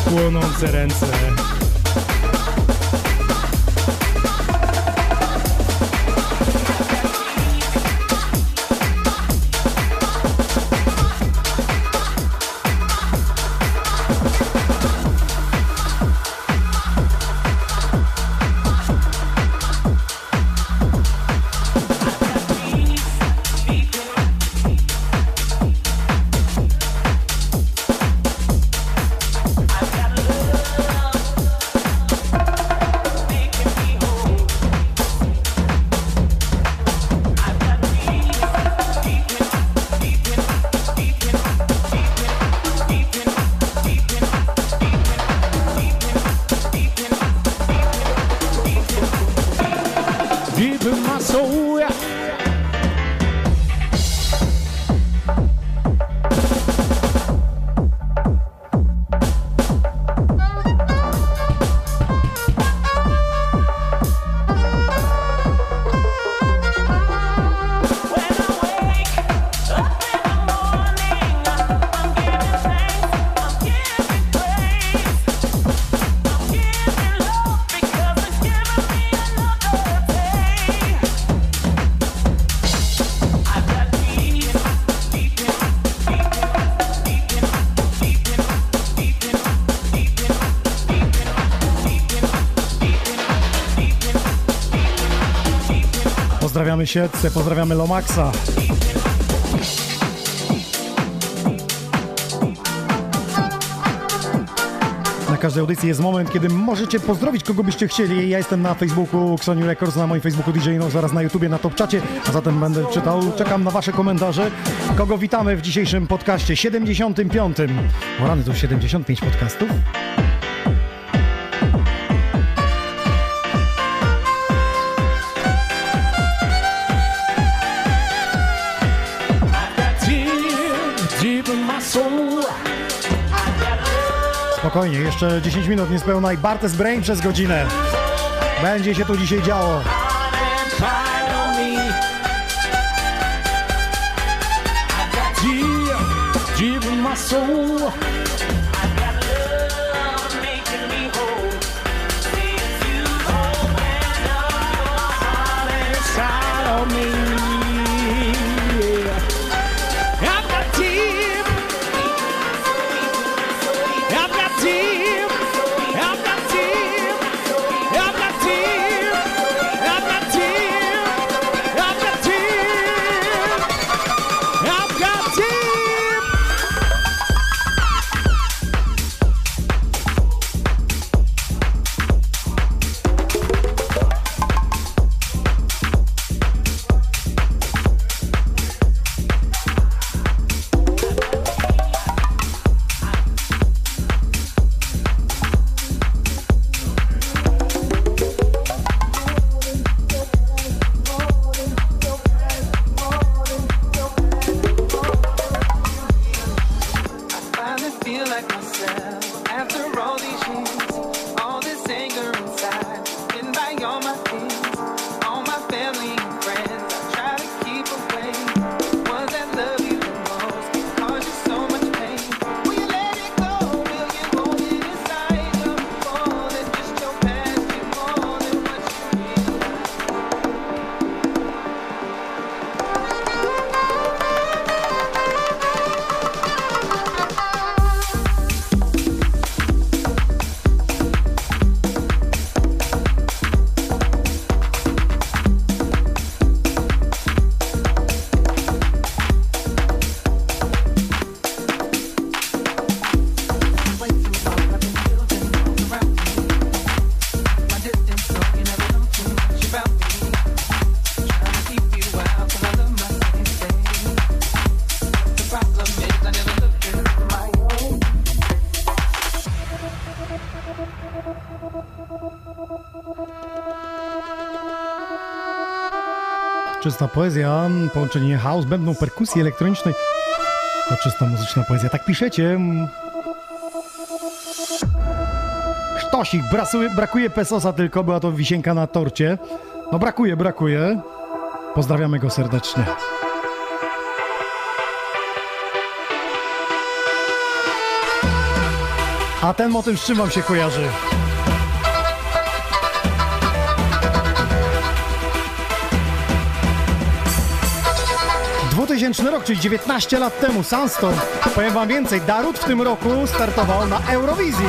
Speaker 7: płonące ręce.
Speaker 3: Pozdrawiamy Siedce, pozdrawiamy Lomaxa. Na każdej audycji jest moment, kiedy możecie pozdrowić kogo byście chcieli. Ja jestem na Facebooku Xoniu Records, na moim Facebooku DJ No, zaraz na YouTubie, na Top Czacie, a zatem będę czytał, czekam na wasze komentarze. Kogo witamy w dzisiejszym podcaście 75. O rany, to 75 podcastów? Spokojnie, jeszcze 10 minut niespełna i Bartes Brain przez godzinę. Będzie się tu dzisiaj działo.
Speaker 7: In my soul.
Speaker 3: Czysta poezja, połączenie house, bębną perkusji elektronicznej. To czysta muzyczna poezja. Tak piszecie. Sztosik, brasuje, brakuje pesosa tylko, była to wisienka na torcie. No brakuje, brakuje. Pozdrawiamy go serdecznie. A ten motyw z czym wam się kojarzy? ...2000 rok, czyli 19 lat temu, Sunstorm. Powiem wam więcej, Darut w tym roku startował na Eurowizji.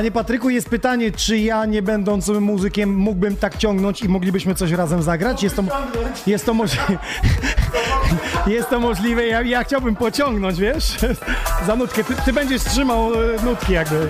Speaker 5: Panie Patryku, jest pytanie, czy ja, nie będąc muzykiem, mógłbym tak ciągnąć i moglibyśmy coś razem zagrać? Jest to, jest to, możli- jest to możliwe, ja, ja chciałbym pociągnąć, wiesz, za nutkę. Ty, ty będziesz trzymał e, nutki jakby.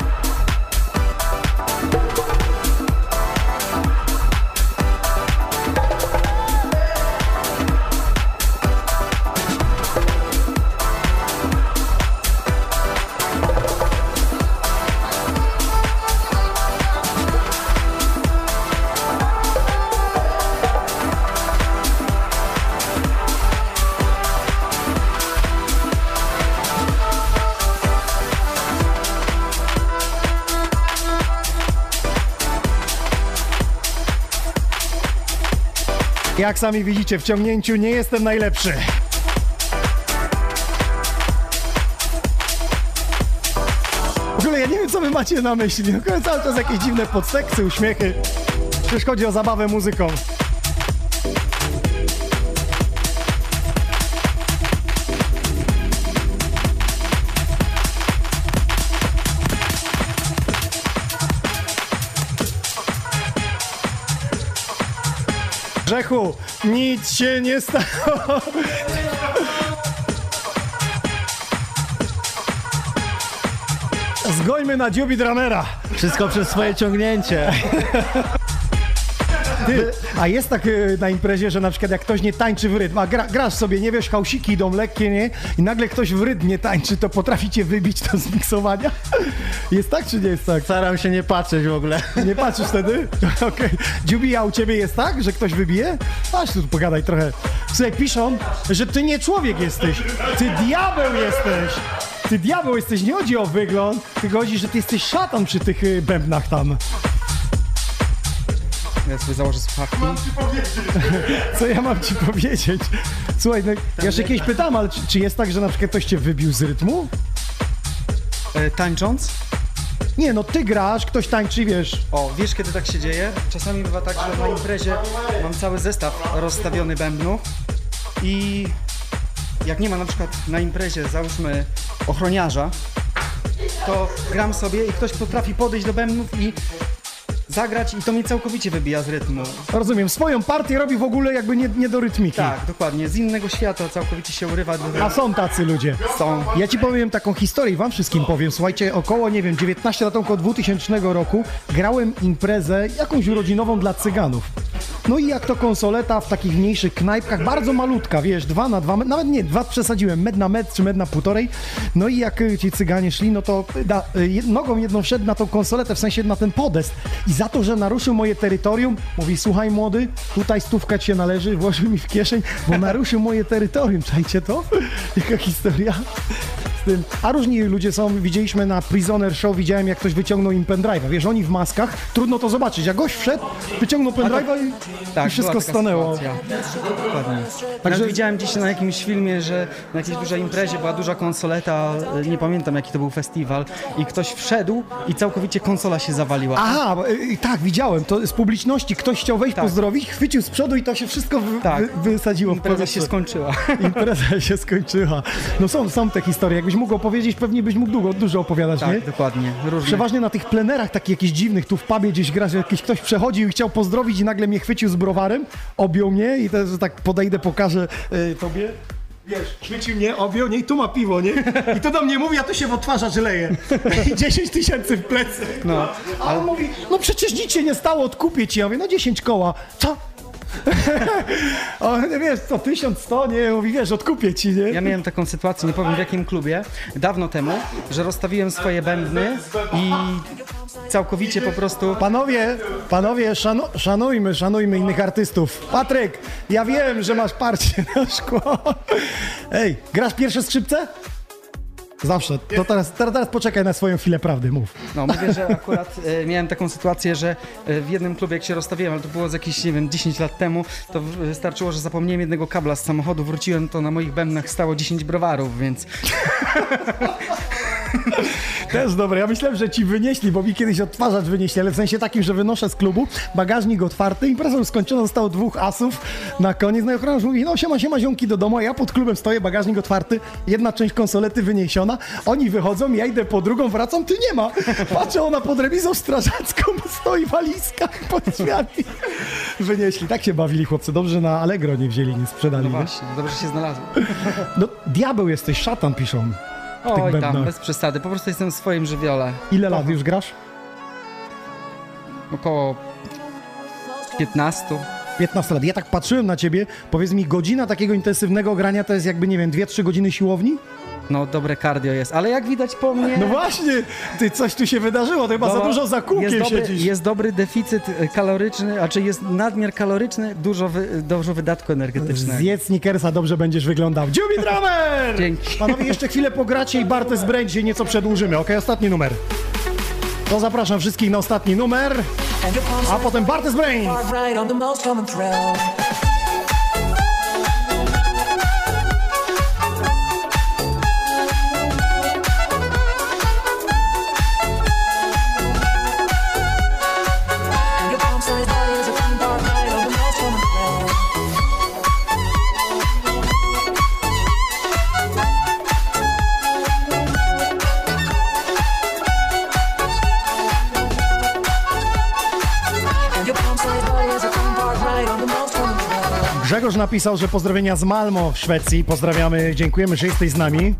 Speaker 5: Jak sami widzicie, w ciągnięciu nie jestem najlepszy. W ogóle ja nie wiem, co wy macie na myśli. No, cały czas jakieś dziwne podseksy, uśmiechy. Przecież chodzi o zabawę muzyką. Grzechu, nic się nie stało. Zgońmy na dziubi dramera.
Speaker 4: Wszystko przez swoje ciągnięcie.
Speaker 3: Ty, a jest tak y, na imprezie, że na przykład jak ktoś nie tańczy w rytm, a gra, grasz sobie, nie wiesz, hausiki idą lekkie, nie? I nagle ktoś w rytm nie tańczy, to potraficie wybić to z miksowania? Jest tak, czy nie jest tak?
Speaker 4: Staram się nie patrzeć w ogóle.
Speaker 3: Nie patrzysz wtedy? Okej. Dziubi, a u ciebie jest tak, że ktoś wybije? Chodź tu pogadaj trochę. Słuchaj, piszą, że ty nie człowiek jesteś, ty diabeł jesteś. Ty diabeł jesteś, nie chodzi o wygląd, tylko chodzi, że ty jesteś szatan przy tych y, bębnach tam.
Speaker 11: Ja sobie założę słuchawki.
Speaker 3: Co ja mam ci powiedzieć? Słuchaj, no, ja jeszcze kiedyś pytałem, ale czy, czy jest tak, że na przykład ktoś cię wybił z rytmu?
Speaker 11: E, tańcząc?
Speaker 3: Nie, no ty grasz, ktoś tańczy, wiesz.
Speaker 11: O, wiesz kiedy tak się dzieje? Czasami bywa tak, że na imprezie mam cały zestaw rozstawiony bębnów i jak nie ma na przykład na imprezie, załóżmy, ochroniarza, to gram sobie i ktoś potrafi podejść do bębnów i zagrać i to mnie całkowicie wybija z rytmu.
Speaker 3: Rozumiem, swoją partię robi w ogóle jakby nie, nie do rytmiki.
Speaker 11: Tak, dokładnie, z innego świata całkowicie się urywa. Do...
Speaker 3: A są tacy ludzie.
Speaker 11: Są.
Speaker 3: Ja ci powiem taką historię, i wam wszystkim powiem. Słuchajcie, około, nie wiem, 19 lat, około 2000 roku grałem imprezę jakąś urodzinową dla cyganów. No i jak to konsoleta w takich mniejszych knajpkach, bardzo malutka, wiesz, dwa na dwa, nawet nie, dwa przesadziłem, med na med czy med na półtorej. No i jak y, ci cyganie szli, no to da, y, nogą jedną wszedł na tą konsoletę, w sensie na ten podest. I za to, że naruszył moje terytorium, mówi, słuchaj młody, tutaj stówka ci się należy, włożył mi w kieszeń, bo naruszył moje terytorium. Czajcie to? Jaka historia? A różni ludzie są, widzieliśmy na Prisoner Show, widziałem jak ktoś wyciągnął im pendrive'a. Wiesz, oni w maskach, trudno to zobaczyć. Jak gość wszedł, wyciągnął pendrive'a i,
Speaker 11: Tak,
Speaker 3: i wszystko stanęło.
Speaker 11: Dokładnie.
Speaker 3: Także-
Speaker 11: widziałem gdzieś na jakimś filmie, że na jakiejś dużej imprezie była duża konsoleta, y, nie pamiętam jaki to był festiwal, i ktoś wszedł i całkowicie konsola się zawaliła.
Speaker 3: Aha, y, tak, widziałem. To z publiczności ktoś chciał wejść
Speaker 11: Tak.
Speaker 3: pozdrowić, chwycił z przodu i to się wszystko wy,
Speaker 11: Tak.
Speaker 3: wy, wysadziło
Speaker 11: Impreza się skończyła.
Speaker 3: Impreza się skończyła. No są, są te historie. Jakbyś mógł opowiedzieć, pewnie byś mógł długo, dużo opowiadać, nie?
Speaker 11: Tak, dokładnie. Różnie.
Speaker 3: Przeważnie na tych plenerach takich jakichś dziwnych, tu w pubie gdzieś gra, że jakiś ktoś przechodził i chciał pozdrowić i nagle mnie chwycił z browarem, objął mnie i też tak podejdę, pokażę y, tobie. Wiesz, chwycił mnie, objął, nie? I tu ma piwo, nie? I to do mnie mówi, a to się w odtwarzacz leje. I 10 tysięcy w plecy.
Speaker 11: No,
Speaker 3: A on mówi, no przecież nic się nie stało, odkupię ci. Ja mówię, no 10 koła. Co? o, wiesz, co, 1100, nie? Mówi, wiesz, odkupię ci, nie?
Speaker 11: Ja miałem taką sytuację, nie powiem w jakim klubie, dawno temu, że rozstawiłem swoje bębny i całkowicie po prostu...
Speaker 3: Panowie, panowie, szanu, szanujmy, szanujmy innych artystów. Patryk, ja wiem, że masz parcie na szkło. Ej, grasz pierwsze skrzypce? Zawsze. To teraz, teraz, teraz poczekaj na swoją chwilę prawdy, mów.
Speaker 11: No, mówię, że akurat e, miałem taką sytuację, że e, w jednym klubie, jak się rozstawiłem, ale to było z jakieś, nie wiem, 10 lat temu, to wystarczyło, że zapomniałem jednego kabla z samochodu, wróciłem, to na moich bębnach stało 10 browarów, więc
Speaker 3: Też dobre. Ja myślałem, że ci wynieśli, bo mi kiedyś odtwarzacz wynieśli, ale w sensie takim, że wynoszę z klubu, bagażnik otwarty, impreza już skończona, zostało dwóch asów na koniec. No i ochroniarz mówi, no siema, siema, ziomki do domu, a ja pod klubem stoję, bagażnik otwarty, jedna część konsolety wyniesiona, oni wychodzą, ja idę po drugą, wracam, ty nie ma. Patrzę, ona pod rewizą strażacką stoi walizka pod drzwiami. Wynieśli. Tak się bawili chłopcy. Dobrze, na Allegro nie wzięli, nie sprzedali.
Speaker 11: no
Speaker 3: nie?
Speaker 11: właśnie, dobrze się znalazło.
Speaker 3: No, diabeł jesteś, szatan piszą. Tych
Speaker 11: Oj tam, bez przesady, po prostu jestem w swoim żywiole.
Speaker 3: Ile lat już grasz?
Speaker 11: Około 15.
Speaker 3: 15 lat. Ja tak patrzyłem na ciebie, powiedz mi, godzina takiego intensywnego grania to jest jakby, nie wiem, 2-3 godziny siłowni?
Speaker 11: No, dobre cardio jest, ale jak widać po mnie...
Speaker 3: No właśnie, ty coś tu się wydarzyło, to chyba za
Speaker 11: Bo
Speaker 3: dużo za kółkiem
Speaker 11: jest dobry,
Speaker 3: siedzisz.
Speaker 11: jest dobry deficyt e, kaloryczny, a czy jest nadmiar kaloryczny, dużo, wy, dużo wydatku energetycznego.
Speaker 3: Zjedz Snickersa, dobrze będziesz wyglądał. Dziubi Drummer!
Speaker 11: Dzięki.
Speaker 3: Panowie, jeszcze chwilę pogracie i Bartes Brain dzisiaj nieco przedłużymy, ok? Ostatni numer. To zapraszam wszystkich na ostatni numer, a potem Bartes Brain. Grzegorz napisał, że pozdrowienia z Malmo w Szwecji. Pozdrawiamy, dziękujemy, że jesteś z nami.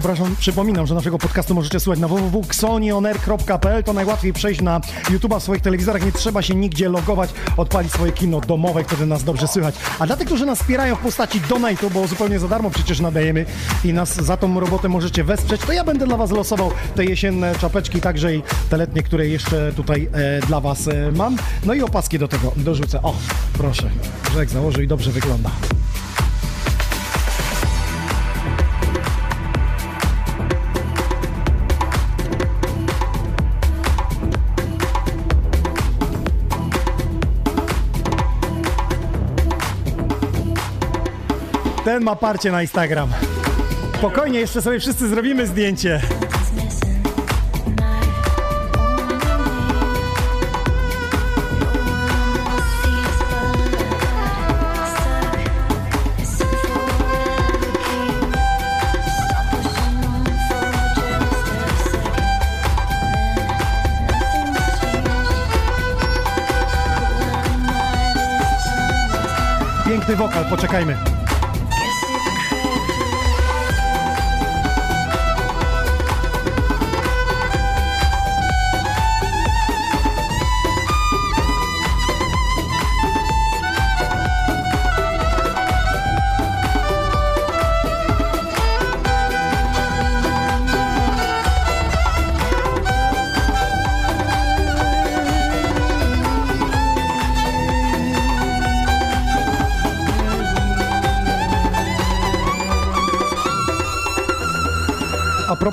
Speaker 3: Przepraszam, przypominam, że naszego podcastu możecie słuchać na www.xonioner.pl. To najłatwiej przejść na YouTube'a w swoich telewizorach. Nie trzeba się nigdzie logować, odpalić swoje kino domowe, wtedy nas dobrze słychać. A dla tych, którzy nas wspierają w postaci donate'u, bo zupełnie za darmo przecież nadajemy i nas za tą robotę możecie wesprzeć, to ja będę dla Was losował te jesienne czapeczki, także i te letnie, które jeszcze tutaj e, dla Was e, mam. No i opaski do tego dorzucę. O, proszę. Brzeg założył i dobrze wygląda. Ten ma parcie na Instagram. Spokojnie, jeszcze sobie wszyscy zrobimy zdjęcie. piękny wokal, poczekajmy.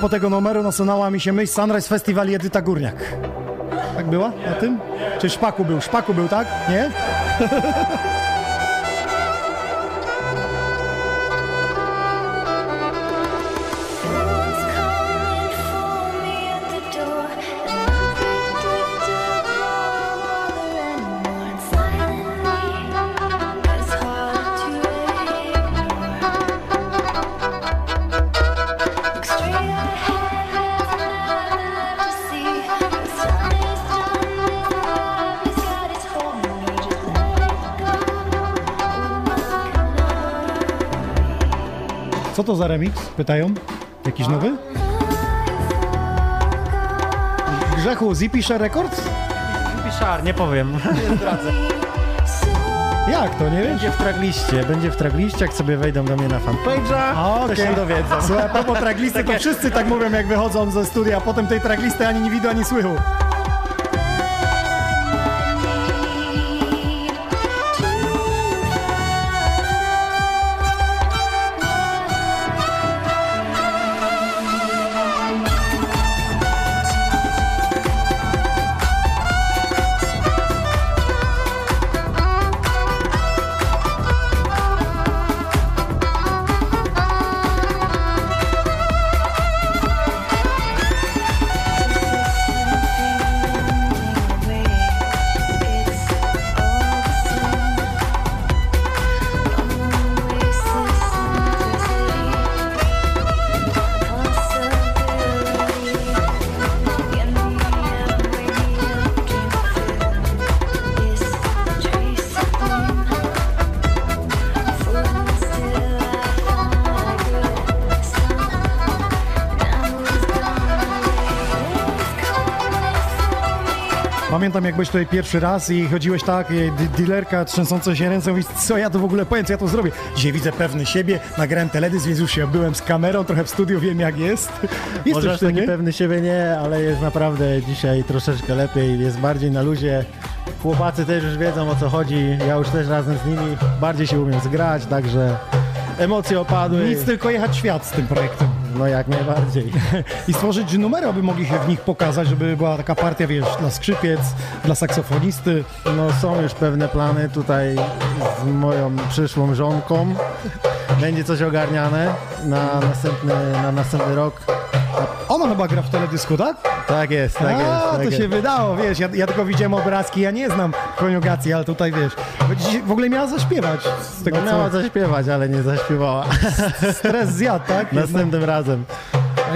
Speaker 3: Propos tego numeru nasunęła mi się myśl Sunrise Festival Edyta Górniak. Tak była na tym? Czy Szpaku był? Szpaku był, tak? Nie? za remix? Pytają. Jakiś nowy? Grzechu, Zipisher Records?
Speaker 4: Piszar, nie powiem. Nie zdradzę.
Speaker 3: Jak to, nie wiesz?
Speaker 4: Będzie w tragliście, będzie w tragliście, jak sobie wejdą do mnie na fanpage'a, to
Speaker 3: Okej.
Speaker 4: się dowiedzą.
Speaker 3: Słuchaj, propos traglisty, to wszyscy tak mówią, jak wychodzą ze studia, a potem tej traglisty ani nie widzą, ani słychu. Jak byłeś tutaj pierwszy raz i chodziłeś tak, dealerka trzęsąca się ręce, mówisz, co ja to w ogóle powiem, co ja to zrobię. Dzisiaj widzę pewny siebie, nagrałem teledysk, więc już się byłem z kamerą, trochę w studiu, wiem jak jest. Jest
Speaker 4: Może
Speaker 3: coś
Speaker 4: aż
Speaker 3: w tym,
Speaker 4: taki
Speaker 3: nie?
Speaker 4: pewny siebie nie, ale jest naprawdę dzisiaj troszeczkę lepiej, jest bardziej na luzie. Chłopacy też już wiedzą o co chodzi, ja już też razem z nimi bardziej się umiem zgrać, także emocje opadły.
Speaker 3: Nic, tylko jechać świat z tym projektem.
Speaker 4: No jak najbardziej.
Speaker 3: I stworzyć numery, aby mogli się w nich pokazać, żeby była taka partia, wiesz, dla skrzypiec, dla saksofonisty.
Speaker 4: No są już pewne plany tutaj z moją przyszłą żonką. Będzie coś ogarniane na następny, na następny rok.
Speaker 3: Ona chyba gra w teledysku, tak?
Speaker 4: Tak jest, tak
Speaker 3: A,
Speaker 4: jest. Tak
Speaker 3: to
Speaker 4: jest.
Speaker 3: się wydało, wiesz, ja, ja tylko widziałem obrazki, ja nie znam koniugacji, ale tutaj, wiesz, w ogóle miała zaśpiewać z tego,
Speaker 4: No miała
Speaker 3: co...
Speaker 4: zaśpiewać, ale nie zaśpiewała.
Speaker 3: Stres zjadł, tak?
Speaker 4: Następnym razem.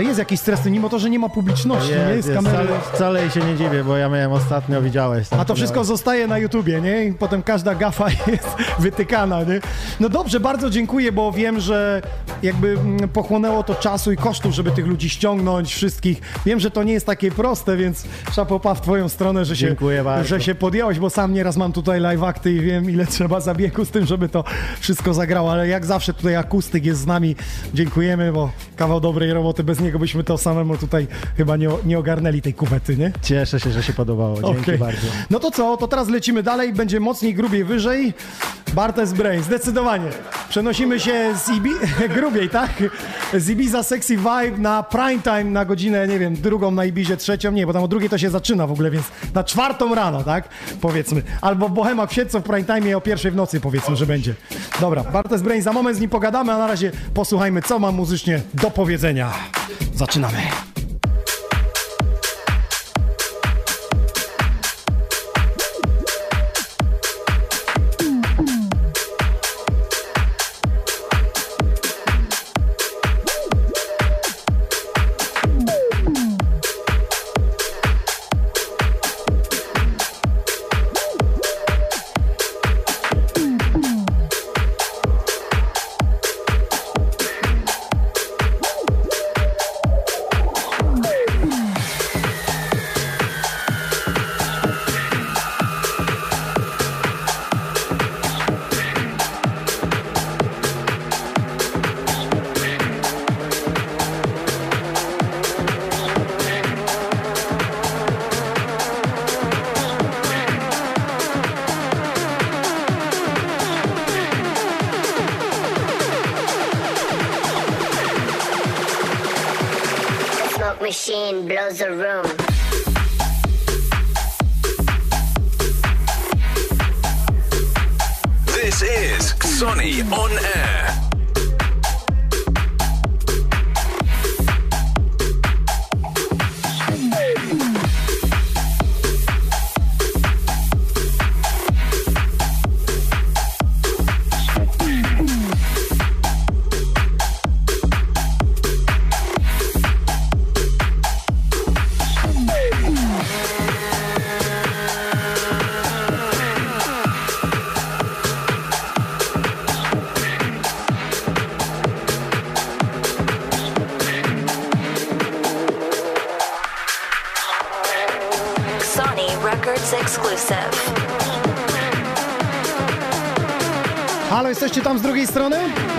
Speaker 3: A Jest jakiś stres, mimo to, że nie ma publiczności, nie?
Speaker 4: Jest,
Speaker 3: Jest
Speaker 4: jest.
Speaker 3: kamery.
Speaker 4: Wcale, wcale się nie dziwię, bo ja miałem ostatnio, widziałeś. tam
Speaker 3: A to wszystko zostaje na YouTubie, nie? I potem każda gafa jest wytykana, nie? No dobrze, bardzo dziękuję, bo wiem, że jakby mm, pochłonęło to czasu i kosztów, żeby tych ludzi ściągnąć, wszystkich. Wiem, że to nie jest takie proste, więc szapopa w twoją stronę, że się, że się podjąłeś, bo sam nieraz mam tutaj live akty i wiem, ile trzeba zabiegu z tym, żeby to wszystko zagrało, ale jak zawsze tutaj akustyk jest z nami. Dziękujemy, bo kawał dobrej roboty, bez niego byśmy to samemu tutaj chyba nie, nie ogarnęli tej kuwety, nie?
Speaker 4: Cieszę się, że się podobało. Dzięki
Speaker 3: Okej.
Speaker 4: bardzo.
Speaker 3: No to co, to teraz lecimy dalej, będzie mocniej, grubiej, wyżej. Bartes Brain, zdecydowanie. Przenosimy się z Ibi... grubiej, tak? Z Ibiza Sexy Vibe na prime time na godzinę, nie wiem, drugą na Ibizie, trzecią, nie, bo tam o drugiej to się zaczyna w ogóle, więc na czwartą rano, tak? Powiedzmy. Albo w Bohemach w Siedco w prime time o pierwszej w nocy powiedzmy, że będzie. Dobra, Bartes Brain, za moment z nim pogadamy, a na razie posłuchajmy, co ma muzycznie do powiedzenia. Zaczynamy.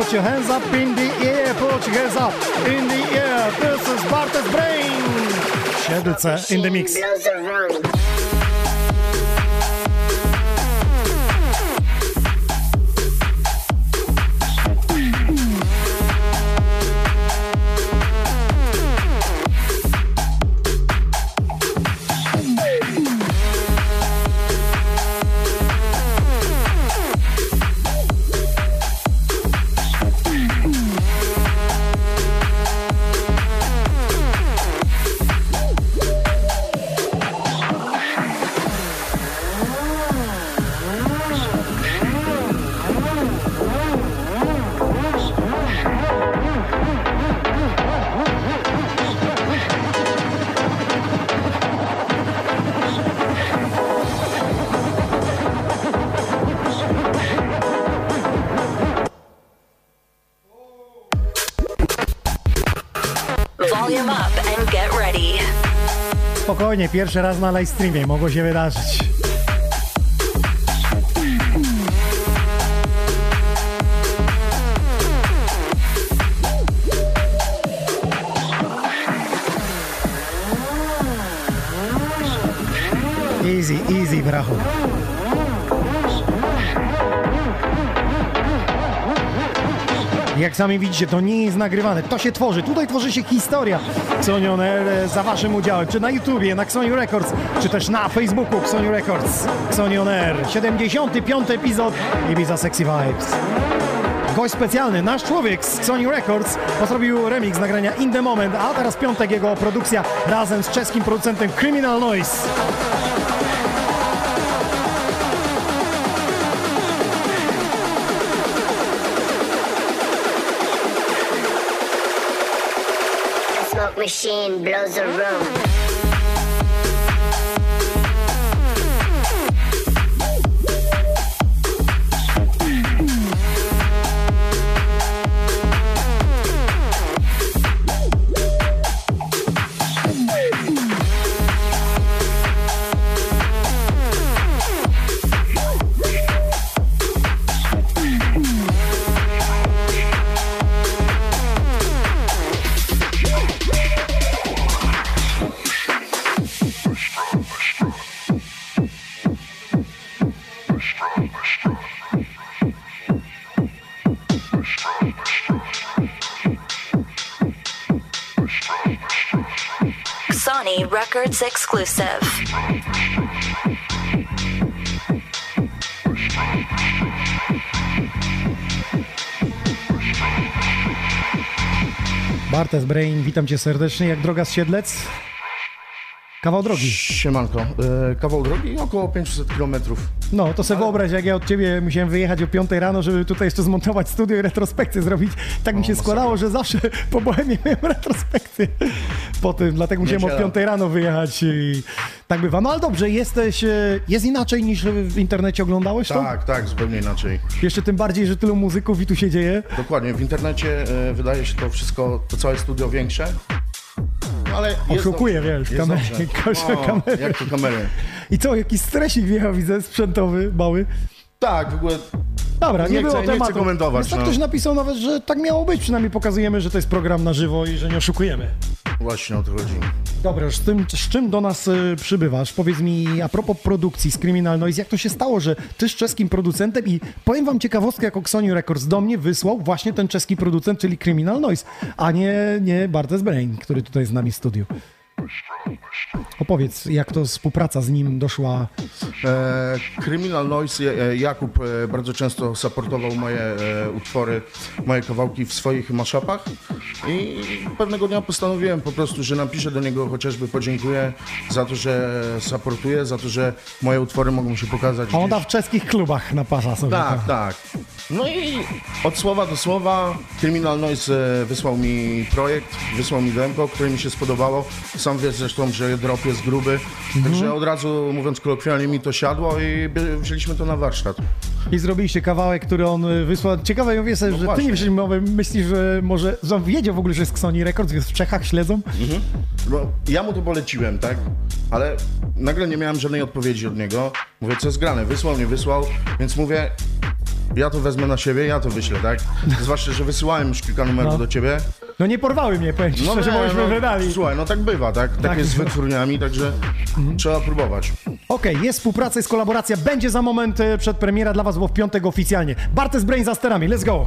Speaker 3: Put your hands up in the air, put your hands up in the air. This is Bartes Brain. Siedlce in the mix. Spokojnie, pierwszy raz na live streamie, mogło się wydarzyć. Easy, easy, brachu. Jak sami widzicie, to nie jest nagrywane, to się tworzy. Tutaj tworzy się historia Xonioner e, za waszym udziałem, czy na YouTubie, na Xoniu Records, czy też na Facebooku Xoniu Records. Xonioner, 75. epizod Ibiza Sexy Vibes. Gość specjalny, nasz człowiek z Sony Records zrobił remix nagrania In The Moment, a teraz piątek jego produkcja razem z czeskim producentem Criminal Noise.
Speaker 12: Machine blows the room.
Speaker 2: Records exclusive.
Speaker 3: Bartes Brain, witam cię serdecznie. Jak droga z Siedlec? Kawał drogi.
Speaker 13: Siemanko. E, kawał drogi około 500 km.
Speaker 3: No, to sobie wyobraź, jak ja od ciebie musiałem wyjechać o 5 rano, żeby tutaj jeszcze zmontować studio i retrospekcję zrobić. Tak mi się składało, że zawsze po Bohemie miałem retrospekcję po tym, dlatego musiałem o
Speaker 13: Niedziela.
Speaker 3: 5 rano wyjechać i tak bywa. No ale dobrze, jesteś, e, jest inaczej niż w internecie oglądałeś to?
Speaker 13: Tak, tak, zupełnie inaczej.
Speaker 3: Jeszcze tym bardziej, że tylu muzyków i tu się dzieje.
Speaker 13: Dokładnie, w internecie e, wydaje się to wszystko, to całe studio większe. Ale jest
Speaker 3: Oszukuję,
Speaker 13: dobrze,
Speaker 3: wiesz, kamery.
Speaker 13: Jak to kamery?
Speaker 3: I co, jakiś stresik wjechał, widzę, sprzętowy, mały.
Speaker 13: Tak, w ogóle
Speaker 3: Dobra, nie,
Speaker 13: Nie
Speaker 3: było
Speaker 13: chcę- nie
Speaker 3: tematu.
Speaker 13: chcę komentować,
Speaker 3: Wiesz, tak
Speaker 13: no.
Speaker 3: ktoś napisał nawet, że tak miało być, przynajmniej pokazujemy, że to jest program na żywo i że nie oszukujemy.
Speaker 13: Właśnie o to chodzi.
Speaker 3: Dobra, z, tym, z czym do nas y, przybywasz? Powiedz mi, a propos produkcji z Criminal Noise, jak to się stało, że ty z czeskim producentem i powiem wam ciekawostkę, jak Oxoniu Records do mnie wysłał właśnie ten czeski producent, czyli Criminal Noise, a nie, nie Bartes Brain, który tutaj z nami w studiu. Opowiedz, jak to współpraca z nim doszła.
Speaker 13: E, Criminal Noise, e, Jakub e, bardzo często supportował moje e, utwory, moje kawałki w swoich mashupach i pewnego dnia postanowiłem po prostu, że napiszę do niego chociażby podziękuję za to, że supportuje, za to, że moje utwory mogą się pokazać
Speaker 3: A on
Speaker 13: gdzieś.
Speaker 3: w czeskich klubach napasza sobie.
Speaker 13: Tak, tak. No i od słowa do słowa Criminal Noise e, wysłał mi projekt, wysłał mi demko, które mi się spodobało. Sam wiesz zresztą, że drop jest gruby, także od razu mówiąc kolokwialnie mi to siadło i wzięliśmy to na warsztat.
Speaker 3: I zrobiliście kawałek, który on y, wysłał. Ciekawe, ja sobie,
Speaker 13: No
Speaker 3: że ty nie wiesz, myślisz, że może, że on wiedział w ogóle, że jest Sony Records, jest w Czechach, śledzą?
Speaker 13: Mhm. Bo ja mu to poleciłem, tak? Ale nagle nie miałem żadnej odpowiedzi od niego. Mówię, co jest grane? Wysłał, nie wysłał, więc mówię, ja to wezmę na siebie, ja to wyślę, tak? Zwłaszcza, że wysyłałem już kilka numerów
Speaker 3: No.
Speaker 13: do ciebie.
Speaker 3: No nie porwały mnie, powiem ci szczerze,
Speaker 13: nie,
Speaker 3: bo myśmy wydali.
Speaker 13: Słuchaj, no tak bywa, tak? Tak,
Speaker 3: Tak.
Speaker 13: jest z wytwórniami, także trzeba próbować.
Speaker 3: Okej, jest współpraca, jest kolaboracja, będzie za moment e, przed premiera dla was, bo w piątek oficjalnie. Bartes Brain za sterami, let's go!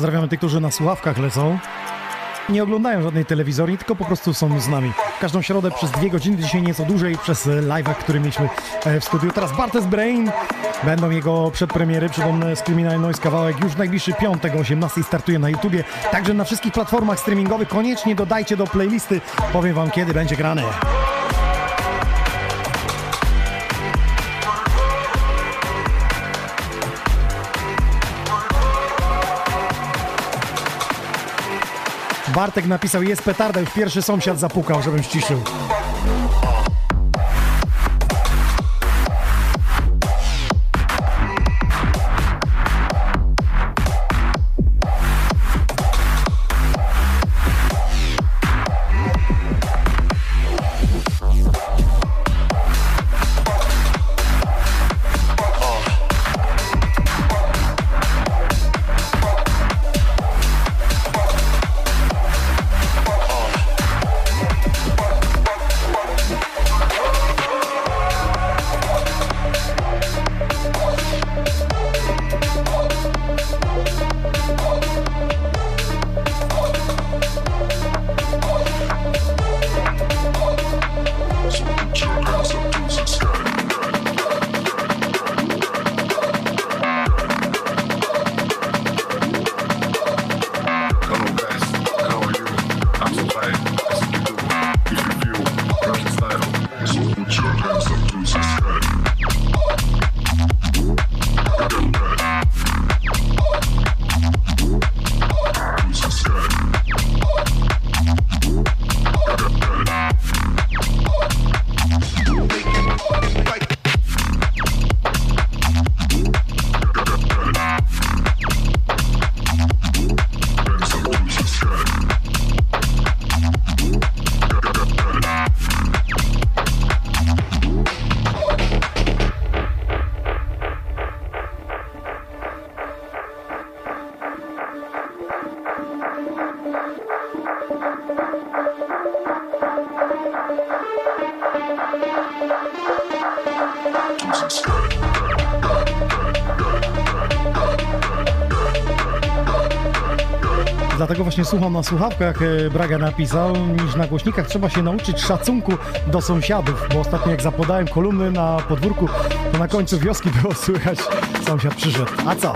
Speaker 3: Pozdrawiamy tych, którzy na słuchawkach lecą. Nie oglądają żadnej telewizorni, tylko po prostu są z nami. Każdą środę przez dwie godziny, dzisiaj nieco dłużej, przez live'a, który mieliśmy e, w studiu. Teraz Bartes Brain, będą jego przedpremiery. Przypomnę, z Criminal Noise kawałek już najbliższy piątek o 18 startuje na YouTubie. Także na wszystkich platformach streamingowych koniecznie dodajcie do playlisty. Powiem wam, kiedy będzie grane. Bartek napisał, jest petarda, już pierwszy sąsiad zapukał, żebym ściszył. Właśnie słucham na słuchawkach, e, Braga napisał, niż na głośnikach trzeba się nauczyć szacunku do sąsiadów, bo ostatnio jak zapodałem kolumny na podwórku, to na końcu wioski było słychać, sąsiad przyszedł. A co?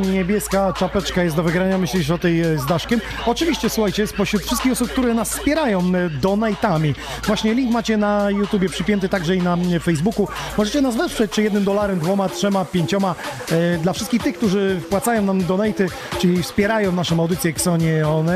Speaker 3: Niebieska czapeczka jest do wygrania? Myślisz o tej e, z Daszkiem? Oczywiście, słuchajcie, spośród wszystkich osób, które nas wspierają e, donatami. Właśnie link macie na YouTubie przypięty także i na Facebooku. Możecie nas wesprzeć, czy jednym dolarem, dwoma, trzema, pięcioma. E, dla wszystkich tych, którzy wpłacają nam donaty, czyli wspierają naszą audycję Xonie On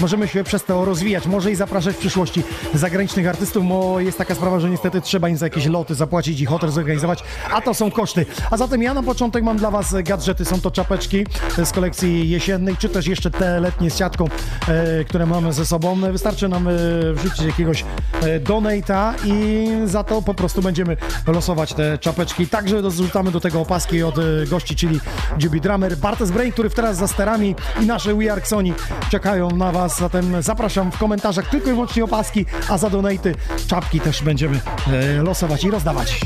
Speaker 3: możemy się przez to rozwijać. Może i zapraszać w przyszłości zagranicznych artystów, bo jest taka sprawa, że niestety trzeba im za jakieś loty zapłacić i hotel zorganizować, a to są koszty. A zatem ja na początek mam dla Was gadżety. Są Są to czapeczki z kolekcji jesiennej, czy też jeszcze te letnie z siatką, e, które mamy ze sobą. Wystarczy nam e, wrzucić jakiegoś e, donate'a i za to po prostu będziemy losować te czapeczki. Także dorzucamy do tego opaski od e, gości, czyli Juby Drummer, Bartes Brain, który teraz za sterami i nasze We Are Sony czekają na Was. Zatem zapraszam w komentarzach tylko i wyłącznie opaski, a za donaty czapki też będziemy e, losować i rozdawać.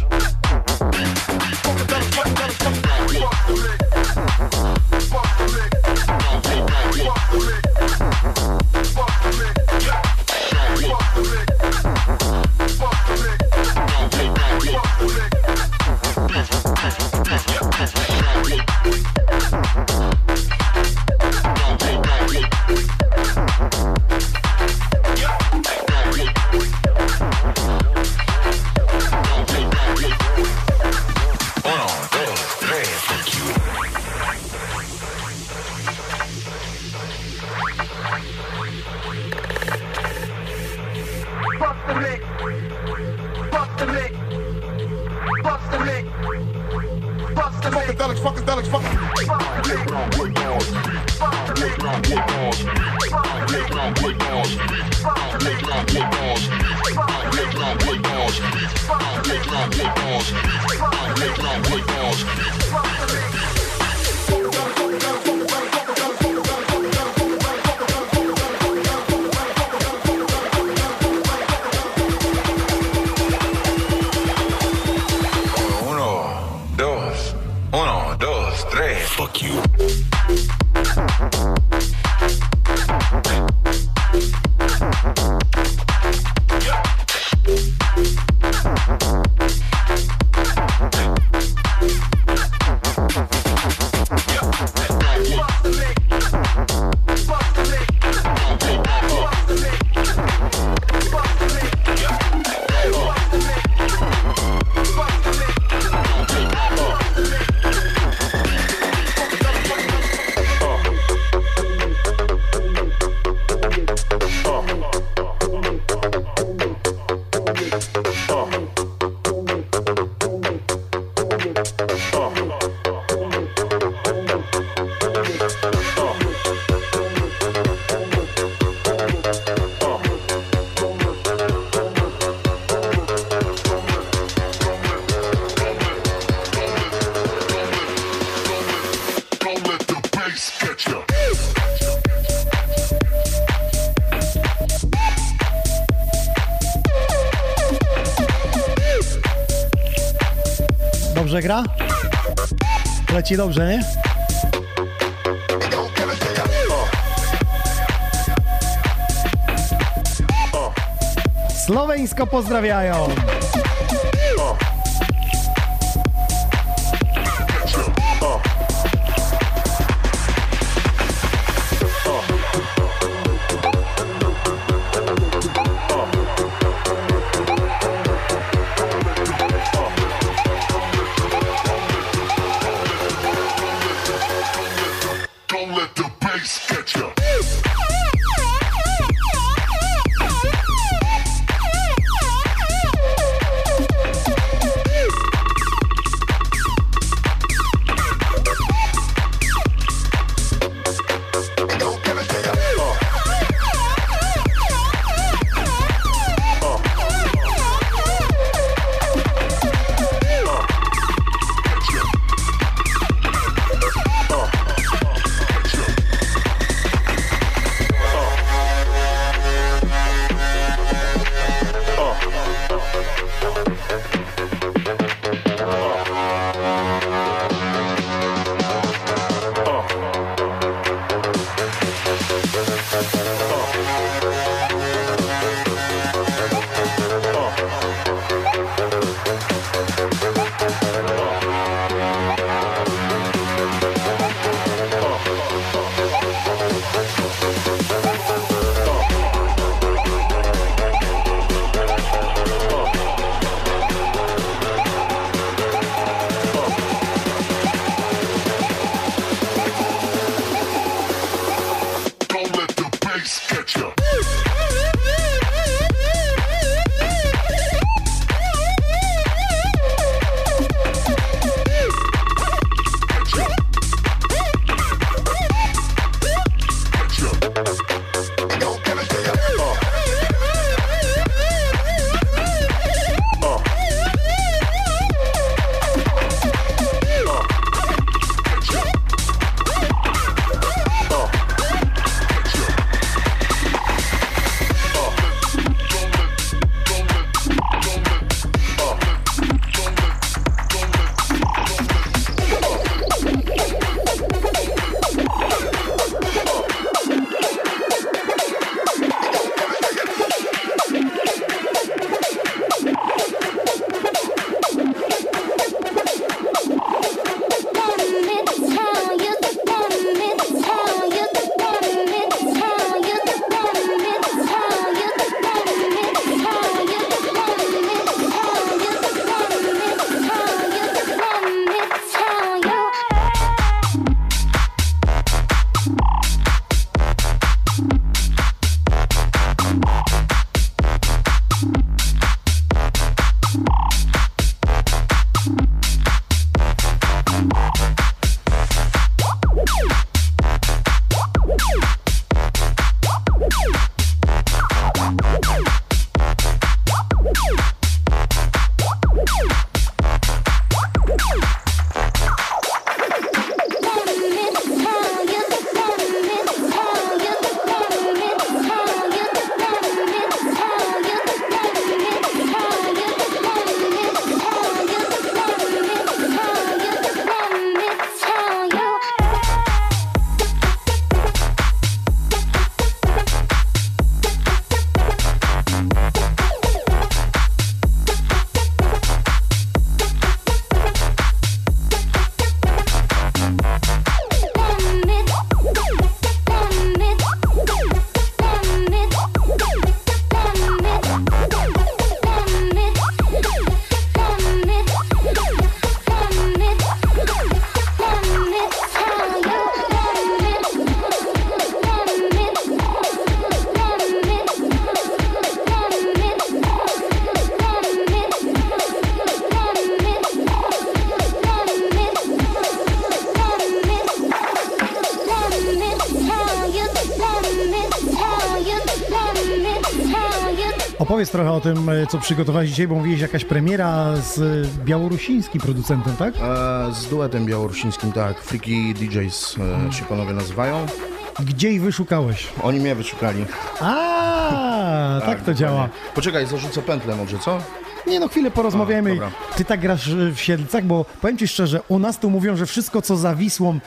Speaker 3: Dobrze gra? Leci dobrze, nie? Słoweńsko pozdrawiają. Trochę o tym, e, co przygotowałeś dzisiaj, bo mówiłeś jakaś premiera z e, białorusińskim producentem, tak?
Speaker 13: E, z duetem białorusińskim, tak. Freaky DJs e, się panowie nazywają.
Speaker 3: Gdzie ich wyszukałeś?
Speaker 13: Oni mnie wyszukali.
Speaker 3: A, tak, to
Speaker 13: dokładnie.
Speaker 3: działa.
Speaker 13: Poczekaj, zarzucę pętlę może, co?
Speaker 3: Nie no, chwilę porozmawiamy.
Speaker 13: A.
Speaker 3: Ty tak grasz y, w Siedlcach, bo powiem ci szczerze, u nas tu mówią, że wszystko co za Wisłą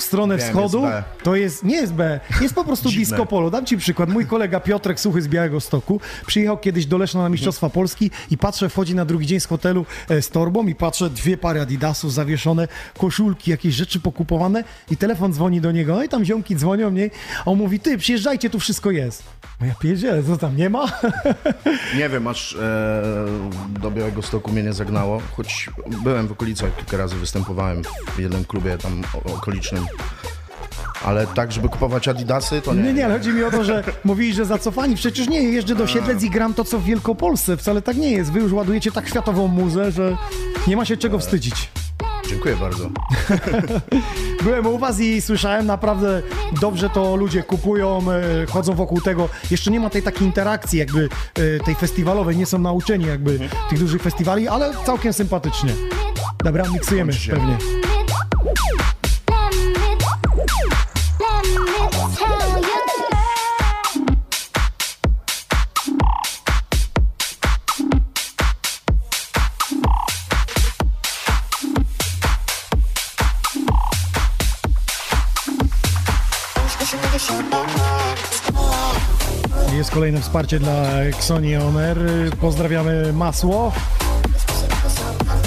Speaker 3: w stronę
Speaker 13: Wiem,
Speaker 3: wschodu,
Speaker 13: jest
Speaker 3: to jest, nie jest B, jest po prostu
Speaker 13: Dziwne.
Speaker 3: disco polo. Dam ci przykład. Mój kolega Piotrek Suchy z Białego Stoku przyjechał kiedyś do Leszna na Mistrzostwa Polski i patrzę, wchodzi na drugi dzień z hotelu e, z torbą i patrzę, dwie pary adidasów zawieszone, koszulki, jakieś rzeczy pokupowane i telefon dzwoni do niego. No i tam ziomki dzwonią mnie, on mówi, ty, przyjeżdżajcie, tu wszystko jest. No ja pierdzielę, co tam, nie ma?
Speaker 13: Nie wiem, aż e, do Białego Stoku mnie nie zagnało, choć byłem w okolicach kilka razy, występowałem w jednym klubie tam okolicznym. Ale tak, żeby kupować adidasy, to nie.
Speaker 3: Nie, nie, ale chodzi mi o to, że mówili, że zacofani. Przecież nie, jeżdżę do Siedlec i gram to, co w Wielkopolsce. Wcale tak nie jest. Wy już ładujecie tak światową muzę, że nie ma się czego wstydzić.
Speaker 13: Dziękuję bardzo.
Speaker 3: Byłem u was i słyszałem naprawdę dobrze to ludzie kupują, e, chodzą wokół tego. Jeszcze nie ma tej takiej interakcji jakby e, tej festiwalowej, nie są nauczeni jakby tych dużych festiwali, ale całkiem sympatycznie. Dobra, miksujemy pewnie. Kolejne wsparcie dla Xoni On Air. Pozdrawiamy Masło.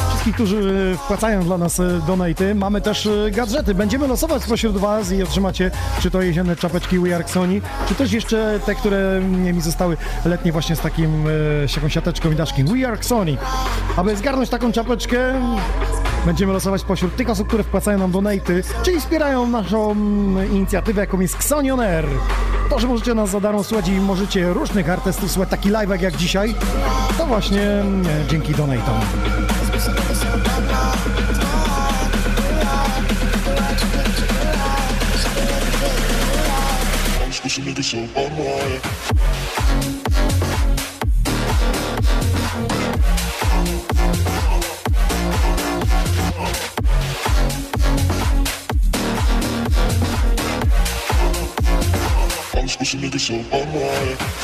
Speaker 3: Wszystkich, którzy wpłacają dla nas e, donaty. Mamy też e, gadżety. Będziemy losować spośród was i otrzymacie czy to jezienne czapeczki We Are Xoni, czy też jeszcze te, które mi zostały letnie właśnie z takim, e, z taką siateczką i daszkiem. We Are Xoni. Aby zgarnąć taką czapeczkę, Będziemy losować spośród tych osób, które wpłacają nam donaty, czyli wspierają naszą mm, inicjatywę, jaką jest Xonion Air. To, że możecie nas za darmo słuchać i możecie różnych artystów słuchać, taki live jak dzisiaj, to właśnie dzięki donatom.
Speaker 1: It so alright.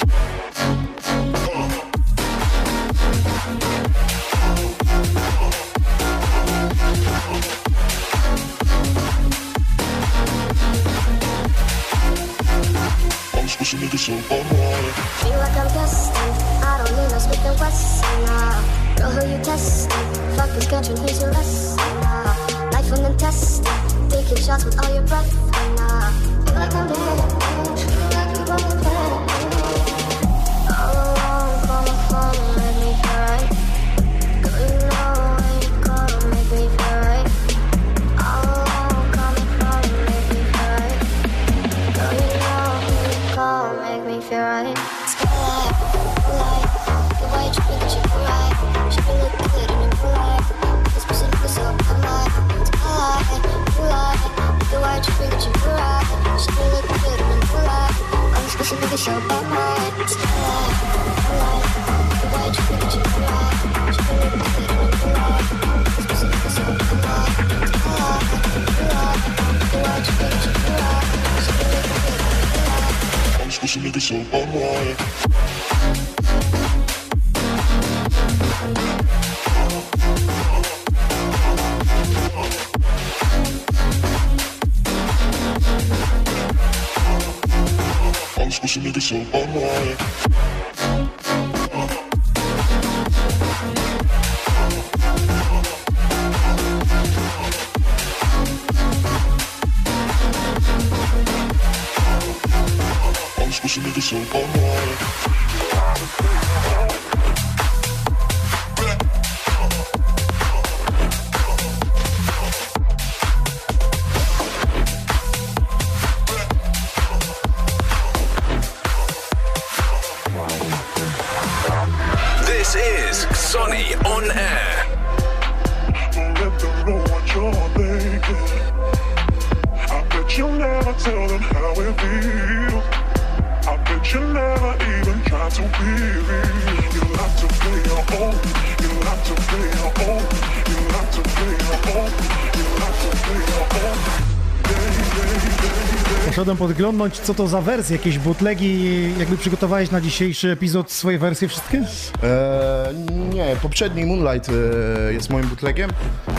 Speaker 3: Podglądnąć, co to za wersje, jakieś bootlegi, jakby przygotowałeś na dzisiejszy epizod swoje wersje wszystkie?
Speaker 13: E, nie, poprzedni Moonlight e, jest moim bootlegiem.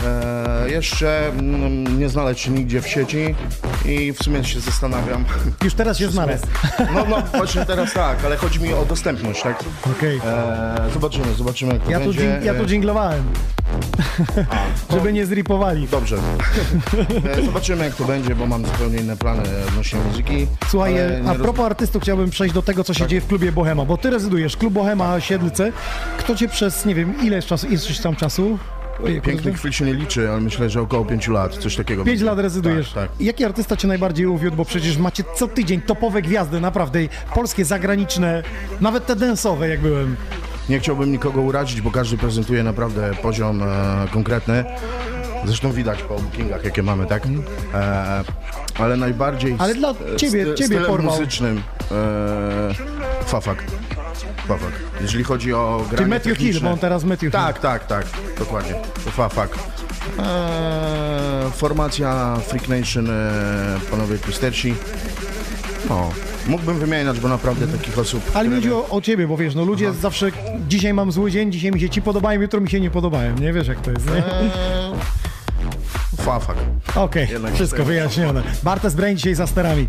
Speaker 13: E, jeszcze mm, nie znaleźć się nigdzie w sieci i w sumie się zastanawiam.
Speaker 3: Już teraz się znalazł.
Speaker 13: No, no właśnie teraz tak, ale chodzi mi o dostępność, tak?
Speaker 3: Okej.
Speaker 13: E, zobaczymy, zobaczymy jak to
Speaker 3: Ja tu,
Speaker 13: będzie.
Speaker 3: dżing- ja tu
Speaker 13: E,
Speaker 3: dżinglowałem, żeby nie zripowali.
Speaker 13: Dobrze. E, zobaczymy jak to będzie, bo mam zupełnie inne plany odnośnie muzyki.
Speaker 3: Słuchaj, e, a
Speaker 13: roz-
Speaker 3: propos artystów chciałbym przejść do tego, co się
Speaker 13: Tak.
Speaker 3: dzieje w klubie Bohema, bo ty rezydujesz, klub Bohema Siedlce. Kto cię przez, nie wiem, ile czasu, ileś tam czasu? Ojej,
Speaker 13: Pięknych chwil się nie liczy, ale myślę, że około pięciu lat, coś takiego.
Speaker 3: Pięć
Speaker 13: będzie.
Speaker 3: lat rezydujesz.
Speaker 13: Tak, tak.
Speaker 3: Jaki artysta cię najbardziej uwiódł? Bo przecież macie co tydzień topowe gwiazdy, naprawdę. Polskie, zagraniczne, nawet te densowe, jak byłem.
Speaker 13: Nie chciałbym nikogo urazić, bo każdy prezentuje naprawdę poziom e, konkretny. Zresztą widać po bookingach, jakie mamy, tak? E, ale najbardziej
Speaker 3: Ale dla ciebie- ciebie
Speaker 13: stylem
Speaker 3: porwał.
Speaker 13: muzycznym e, Fafak. Fafak. Jeżeli chodzi o granie
Speaker 3: Czyli Matthew Hill, bo on teraz Matthew Hill.
Speaker 13: Tak, tak, tak, dokładnie. Fafak. E, formacja Freak Nation, e, panowie Twistersi. No, mógłbym wymieniać, bo naprawdę takich osób...
Speaker 3: Ale mi
Speaker 13: które-
Speaker 3: chodzi o, o ciebie, bo wiesz, no ludzie zawsze dzisiaj mam zły dzień, dzisiaj mi się ci podobają, jutro mi się nie podobają. Nie wiesz jak to jest, nie?
Speaker 13: Eee, Fafak.
Speaker 3: Okej,
Speaker 13: Jednak
Speaker 3: wszystko wyjaśnione. Bartes Brain dzisiaj za sterami.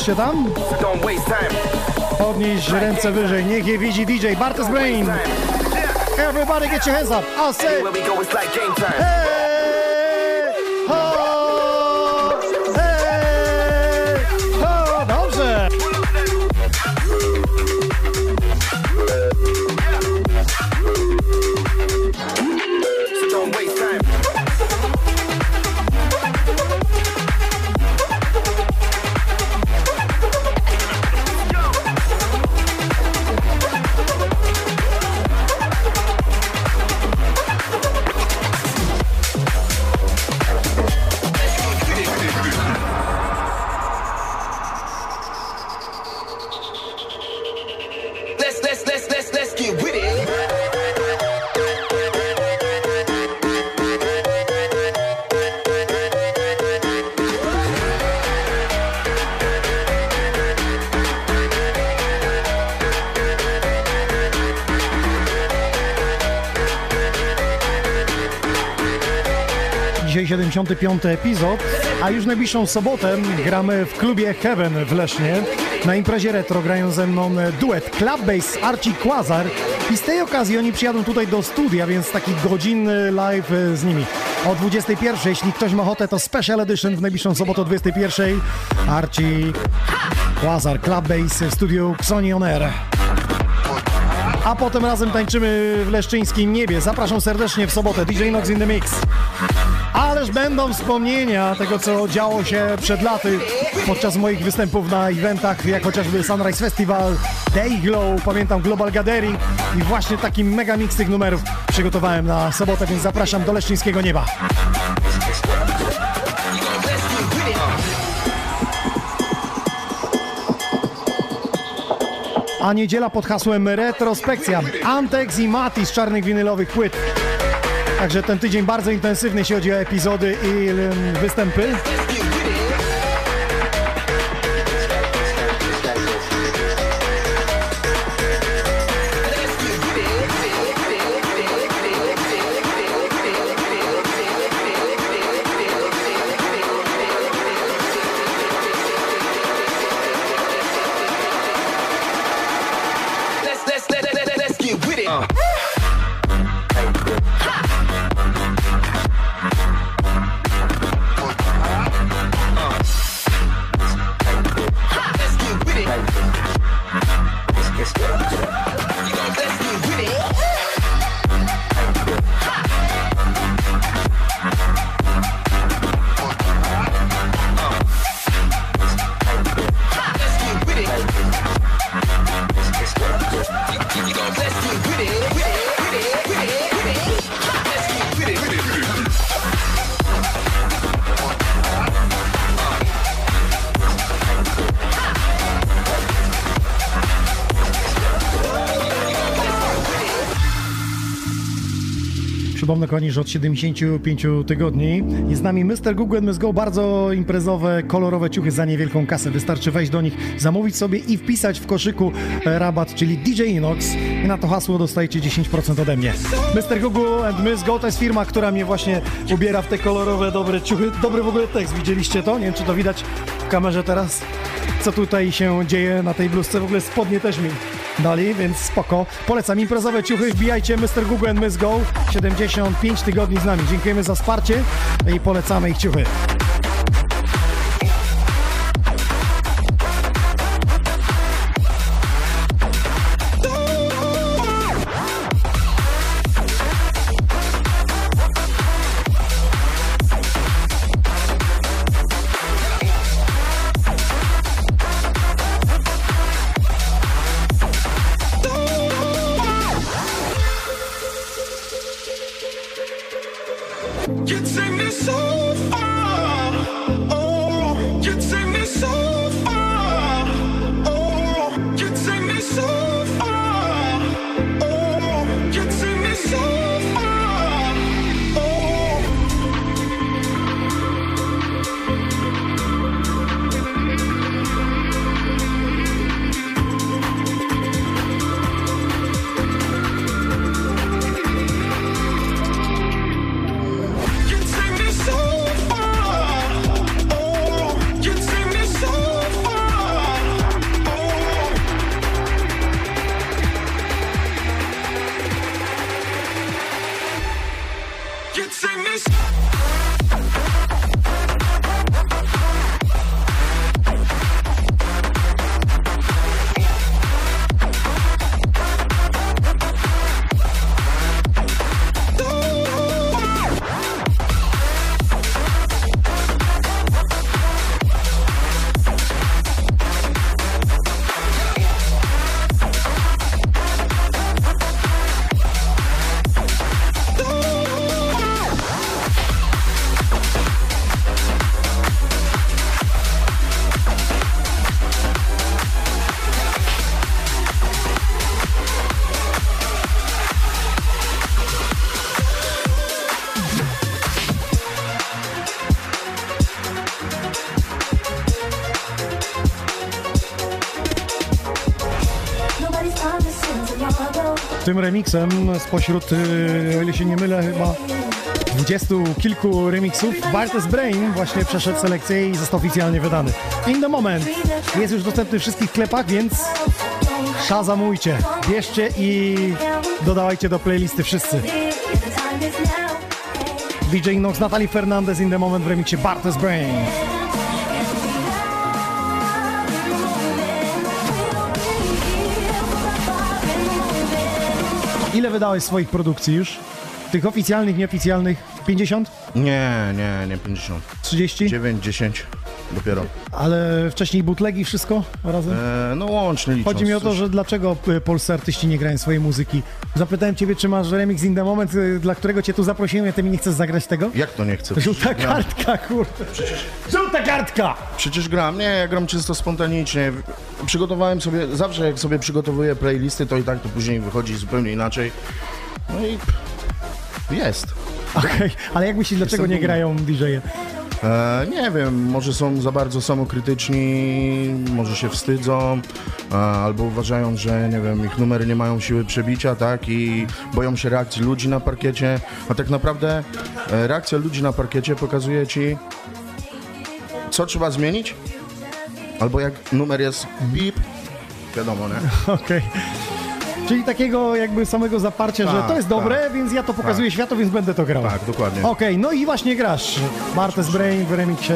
Speaker 3: Jesteście tam? Podnieś ręce wyżej, niech je widzi DJ Bartes Brain. Everybody get your hands up. I'll say. 185 epizod, a już najbliższą sobotę gramy w klubie Heaven w Lesznie. Na imprezie retro grają ze mną duet Club Bass Archie Quasar i z tej okazji oni przyjadą tutaj do studia, więc taki godzinny live z nimi. O 21, jeśli ktoś ma ochotę, to Special Edition w najbliższą sobotę o 21. Archie Quasar Club Bass w studiu Xoni On Air a potem razem tańczymy w leszczyńskim niebie. Zapraszam serdecznie w sobotę. DJ Nox in the Mix. Ależ będą wspomnienia tego, co działo się przed laty podczas moich występów na eventach, jak chociażby Sunrise Festival, Day Glow, pamiętam Global Gathering i właśnie taki mega mix tych numerów przygotowałem na sobotę, więc zapraszam do leszczyńskiego nieba. A niedziela pod hasłem Retrospekcja. Antex i Mati z czarnych winylowych płyt. Także ten tydzień bardzo intensywny, jeśli chodzi o epizody i występy. Kochani, że od 75 tygodni jest z nami Mr. Google Must Go. Bardzo imprezowe, kolorowe ciuchy za niewielką kasę. Wystarczy wejść do nich, zamówić sobie i wpisać w koszyku e, rabat, czyli DJ Inox. I na to hasło dostajecie 10% ode mnie. Mr. Google and to jest firma, która mnie właśnie ubiera w te kolorowe, dobre ciuchy. Dobry w ogóle tekst, widzieliście to? Nie wiem, czy to widać w kamerze teraz. Co tutaj się dzieje na tej bluzce? W ogóle spodnie też mi dali, więc spoko. Polecam imprezowe ciuchy, wbijajcie Mr. Google and Miss Go. 75 tygodni z nami. Dziękujemy za wsparcie i polecamy ich ciuchy. Tym remixem spośród, y, o ile się nie mylę, chyba dwudziestu kilku remixów. Bartes Brain właśnie przeszedł selekcję i został oficjalnie wydany. In the Moment jest już dostępny w wszystkich sklepach, więc szazamujcie, bierzcie i dodawajcie do playlisty wszyscy. DJ Nox, Natalie Fernandez In the Moment w remixie Bartes Brain. Ile wydałeś swoich produkcji już? Tych oficjalnych, nieoficjalnych? 50?
Speaker 13: Nie, nie, nie 50.
Speaker 3: 30?
Speaker 13: 9, 10 dopiero.
Speaker 3: Ale wcześniej bootlegi, wszystko razem?
Speaker 13: E, no łącznie licząc.
Speaker 3: Chodzi mi o to, że dlaczego y, polscy artyści nie grają swojej muzyki. Zapytałem ciebie, czy masz remix In The Moment, y, dla którego cię tu zaprosiłem, a ty mi nie chcesz zagrać tego?
Speaker 13: Jak to nie chcę?
Speaker 3: Żółta
Speaker 13: Gram.
Speaker 3: kartka, kurde. Żółta kartka!
Speaker 13: Przecież gram, nie, ja gram czysto spontanicznie. Przygotowałem sobie, zawsze jak sobie przygotowuję playlisty, to i tak to później wychodzi zupełnie inaczej. No i jest.
Speaker 3: Okej, ale jak myślisz, dlaczego
Speaker 13: Jestem
Speaker 3: nie grają DJ-e?
Speaker 13: E, nie wiem, może są za bardzo samokrytyczni, może się wstydzą, e, albo uważają, że nie wiem, ich numery nie mają siły przebicia, tak, i boją się reakcji ludzi na parkiecie, a tak naprawdę e, reakcja ludzi na parkiecie pokazuje ci, co trzeba zmienić, albo jak numer jest bip, wiadomo, nie?
Speaker 3: Okej. Czyli takiego jakby samego zaparcia, że
Speaker 13: Tak,
Speaker 3: to jest dobre,
Speaker 13: tak.
Speaker 3: więc ja to pokazuję
Speaker 13: Tak.
Speaker 3: światu, więc będę to grał.
Speaker 13: Tak, dokładnie.
Speaker 3: Okej, no i właśnie grasz. Bartes Brain w remixie.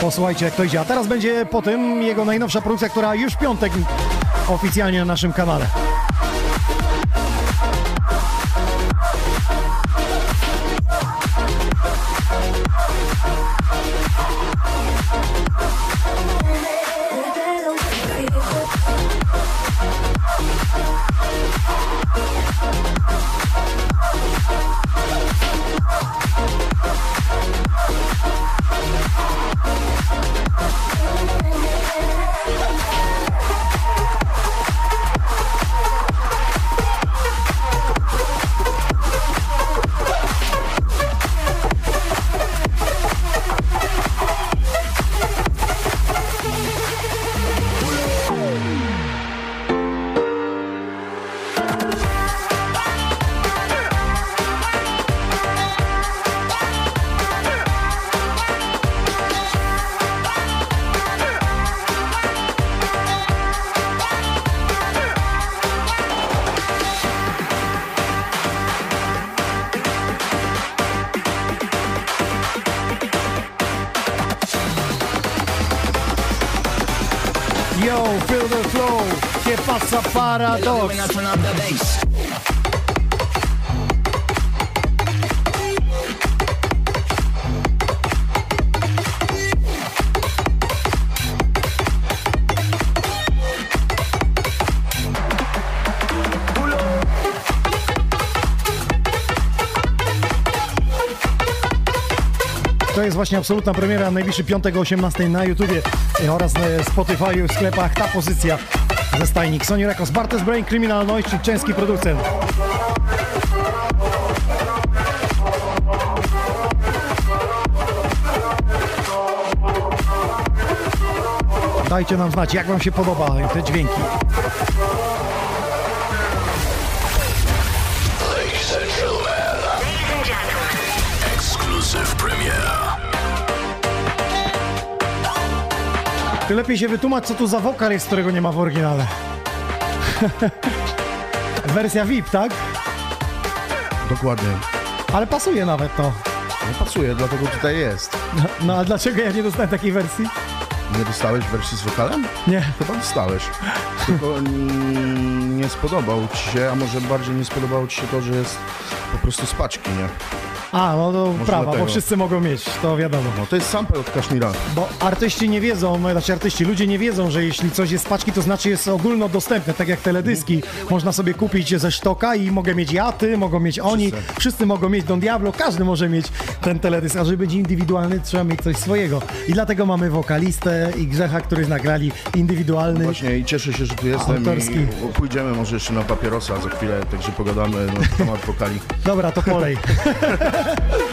Speaker 3: Posłuchajcie, jak to idzie. A teraz będzie po tym jego najnowsza produkcja, która już w piątek oficjalnie na naszym kanale. Jest właśnie absolutna premiera, najbliższy piątek o 18 na YouTubie oraz na Spotify w sklepach. Ta pozycja ze stajni Sony Records, Bartes Brain, czyli częski producent. Dajcie nam znać, jak wam się podoba te dźwięki. Ty lepiej się wytłumacz, co tu za wokal jest, którego nie ma w oryginale. Wersja VIP, tak?
Speaker 13: Dokładnie.
Speaker 3: Ale pasuje nawet to.
Speaker 13: No pasuje, dlatego tutaj jest.
Speaker 3: No, no a dlaczego ja nie dostałem takiej wersji?
Speaker 13: Nie dostałeś wersji z wokalem?
Speaker 3: Nie.
Speaker 13: Chyba dostałeś. Tylko nie spodobał ci się, a może bardziej nie spodobało ci się to, że jest po prostu z paczki, nie?
Speaker 3: A, no to
Speaker 13: Może
Speaker 3: prawa, bo wszyscy mogą mieć, to wiadomo.
Speaker 13: No to jest sample od Kaszmira.
Speaker 3: Bo artyści nie wiedzą, no, znaczy artyści, ludzie nie wiedzą, że jeśli coś jest z paczki, to znaczy jest ogólnodostępne, tak jak teledyski. Można sobie kupić ze sztoka i mogę mieć ja, ty, mogą mieć oni, wszyscy, mogą mieć Don Diablo, każdy może mieć ten teledysk, a żeby być indywidualny, trzeba mieć coś swojego. I dlatego mamy wokalistę i Grzecha, który nagrali indywidualny.
Speaker 13: Właśnie i cieszę się, że tu jestem
Speaker 3: Autorski.
Speaker 13: i pójdziemy może jeszcze na papierosa za chwilę, także pogadamy na temat wokali.
Speaker 3: Dobra, to polej. Yeah.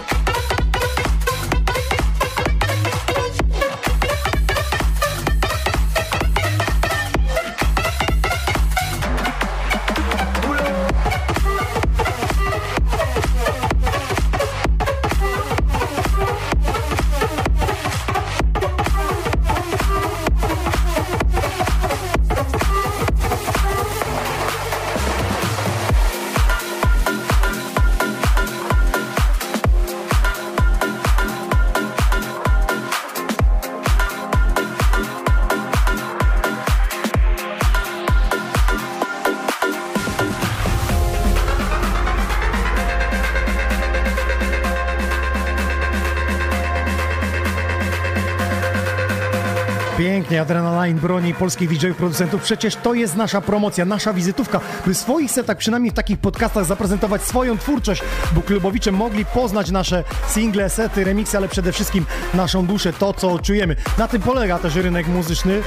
Speaker 3: Pięknie, Adrenaline broni polskich DJ-ów, producentów. Przecież to jest nasza promocja, nasza wizytówka, by w swoich setach, przynajmniej w takich podcastach, zaprezentować swoją twórczość, by klubowicze mogli poznać nasze single, sety, remiksy, ale przede wszystkim naszą duszę, to co czujemy. Na tym polega też rynek muzyczny.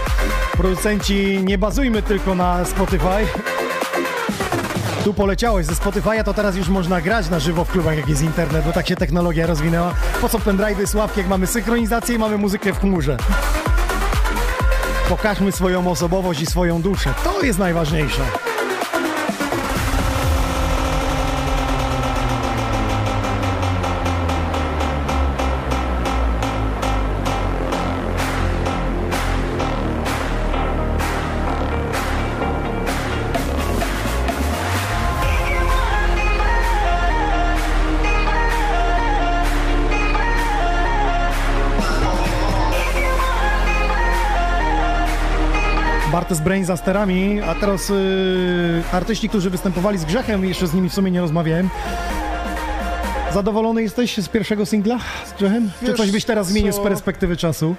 Speaker 3: Producenci, nie bazujmy tylko na Spotify. Tu poleciałeś ze Spotify'a, to teraz już można grać na żywo w klubach, jak jest internet, bo tak się technologia rozwinęła. Po co pendrive'y, sławki, jak mamy synchronizację i mamy muzykę w chmurze. Pokażmy swoją osobowość i swoją duszę. To jest najważniejsze. Bartes Brain za sterami, a teraz yy, artyści, którzy występowali z Grzechem, jeszcze z nimi w sumie nie rozmawiałem. Zadowolony jesteś z pierwszego singla z Grzechem? Czy
Speaker 7: Wiesz
Speaker 3: coś byś teraz zmienił z
Speaker 7: co?
Speaker 3: perspektywy czasu?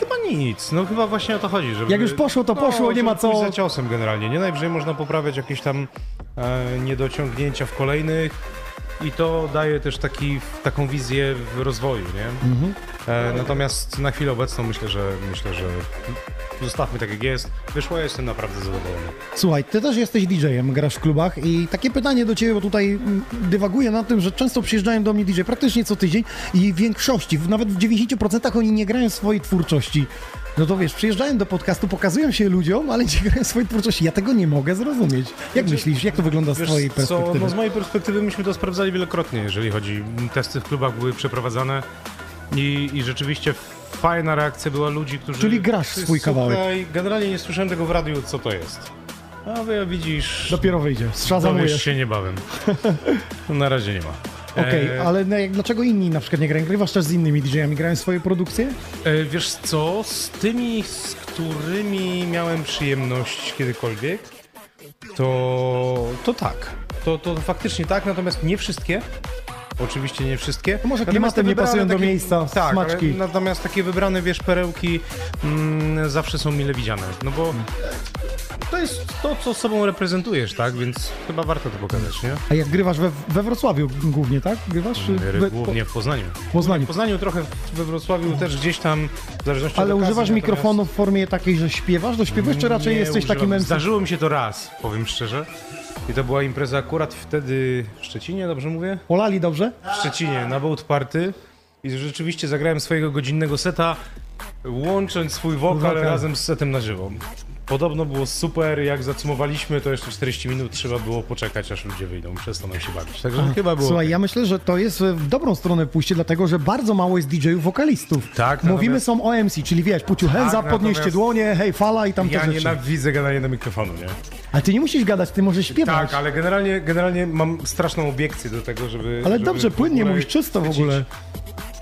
Speaker 7: Chyba nic, no chyba właśnie o to chodzi. Żeby,
Speaker 3: Jak już poszło, to poszło,
Speaker 7: no,
Speaker 3: nie ma co-
Speaker 7: za ciosem generalnie, nie? Najwyżej można poprawiać jakieś tam e, niedociągnięcia w kolejnych i to daje też taki, taką wizję w rozwoju, nie?
Speaker 3: Mhm.
Speaker 7: E, natomiast na chwilę obecną myślę, że myślę, że zostawmy tak jak jest. Wyszło, ja jestem naprawdę zadowolony.
Speaker 3: Słuchaj, ty też jesteś DJ-em, grasz w klubach i takie pytanie do ciebie, bo tutaj dywaguję na tym, że często przyjeżdżają do mnie DJ praktycznie co tydzień i w większości, nawet w 90% oni nie grają swojej twórczości. No to wiesz, przyjeżdżają do podcastu, pokazują się ludziom, ale nie grają swojej twórczości. Ja tego nie mogę zrozumieć. Jak myślisz, jak to wygląda z
Speaker 7: Wiesz
Speaker 3: twojej
Speaker 7: Co,
Speaker 3: perspektywy?
Speaker 7: no z mojej perspektywy myśmy to sprawdzali wielokrotnie, jeżeli chodzi. Testy w klubach były przeprowadzane i, i rzeczywiście fajna reakcja była ludzi, którzy...
Speaker 3: Czyli grasz
Speaker 7: Słuchaj,
Speaker 3: swój kawałek.
Speaker 7: Generalnie nie słyszałem tego w radiu, co to jest. A wy widzisz...
Speaker 3: Dopiero wyjdzie, szazamujesz.
Speaker 7: Dowiesz się niebawem. Na razie nie ma.
Speaker 3: Okej,
Speaker 7: E,
Speaker 3: ale jak, dlaczego inni na przykład nie grają? Grywasz też z innymi DJ-ami, grają swoje produkcje?
Speaker 7: E, Wiesz co, z tymi, z którymi miałem przyjemność kiedykolwiek, to, to tak. To, to faktycznie tak, natomiast nie wszystkie. Oczywiście nie wszystkie.
Speaker 3: No może klimatem nie pasują
Speaker 7: wybrane
Speaker 3: do miejsca,
Speaker 7: tak,
Speaker 3: smaczki.
Speaker 7: natomiast takie wybrane, wiesz, perełki mm, zawsze są mile widziane. No bo to jest to, co sobą reprezentujesz, tak? Więc chyba warto to pokazać, nie?
Speaker 3: A jak grywasz we, we Wrocławiu głównie, tak? Grywasz? czy we-
Speaker 7: Głównie w Poznaniu.
Speaker 3: W Poznaniu.
Speaker 7: W Poznaniu trochę we Wrocławiu też gdzieś tam, w zależności
Speaker 3: Ale
Speaker 7: od okazji,
Speaker 3: używasz
Speaker 7: natomiast-
Speaker 3: mikrofonu w formie takiej, że śpiewasz? Dośpiewasz, czy raczej
Speaker 7: Nie
Speaker 3: jesteś
Speaker 7: używam.
Speaker 3: takim?
Speaker 7: Zdarzyło mi się to raz, powiem szczerze. I to była impreza akurat wtedy w Szczecinie, dobrze mówię?
Speaker 3: Olali dobrze?
Speaker 7: W Szczecinie, na Boat Party. I rzeczywiście zagrałem swojego godzinnego seta, łącząc swój wokal
Speaker 3: Wokal.
Speaker 7: razem z setem na żywo. Podobno było super, jak zacumowaliśmy, to jeszcze 40 minut trzeba było poczekać, aż ludzie wyjdą, przestaną się bawić. Także
Speaker 3: A,
Speaker 7: chyba było
Speaker 3: Słuchaj, ja myślę, że to jest w dobrą stronę pójście, dlatego że bardzo mało jest DJ-ów wokalistów.
Speaker 7: Tak,
Speaker 3: Mówimy
Speaker 7: natomiast-
Speaker 3: są o MC, czyli wiesz, hands
Speaker 7: Tak,
Speaker 3: up, podnieście dłonie, hej, fala i tam te
Speaker 7: Ja
Speaker 3: rzeczy.
Speaker 7: nienawidzę gadania do mikrofonu, nie?
Speaker 3: Ale ty nie musisz gadać, ty możesz śpiewać.
Speaker 7: Tak, ale generalnie, generalnie mam straszną obiekcję do tego, żeby...
Speaker 3: Ale
Speaker 7: żeby
Speaker 3: dobrze, płynnie mówisz, czysto w ogóle.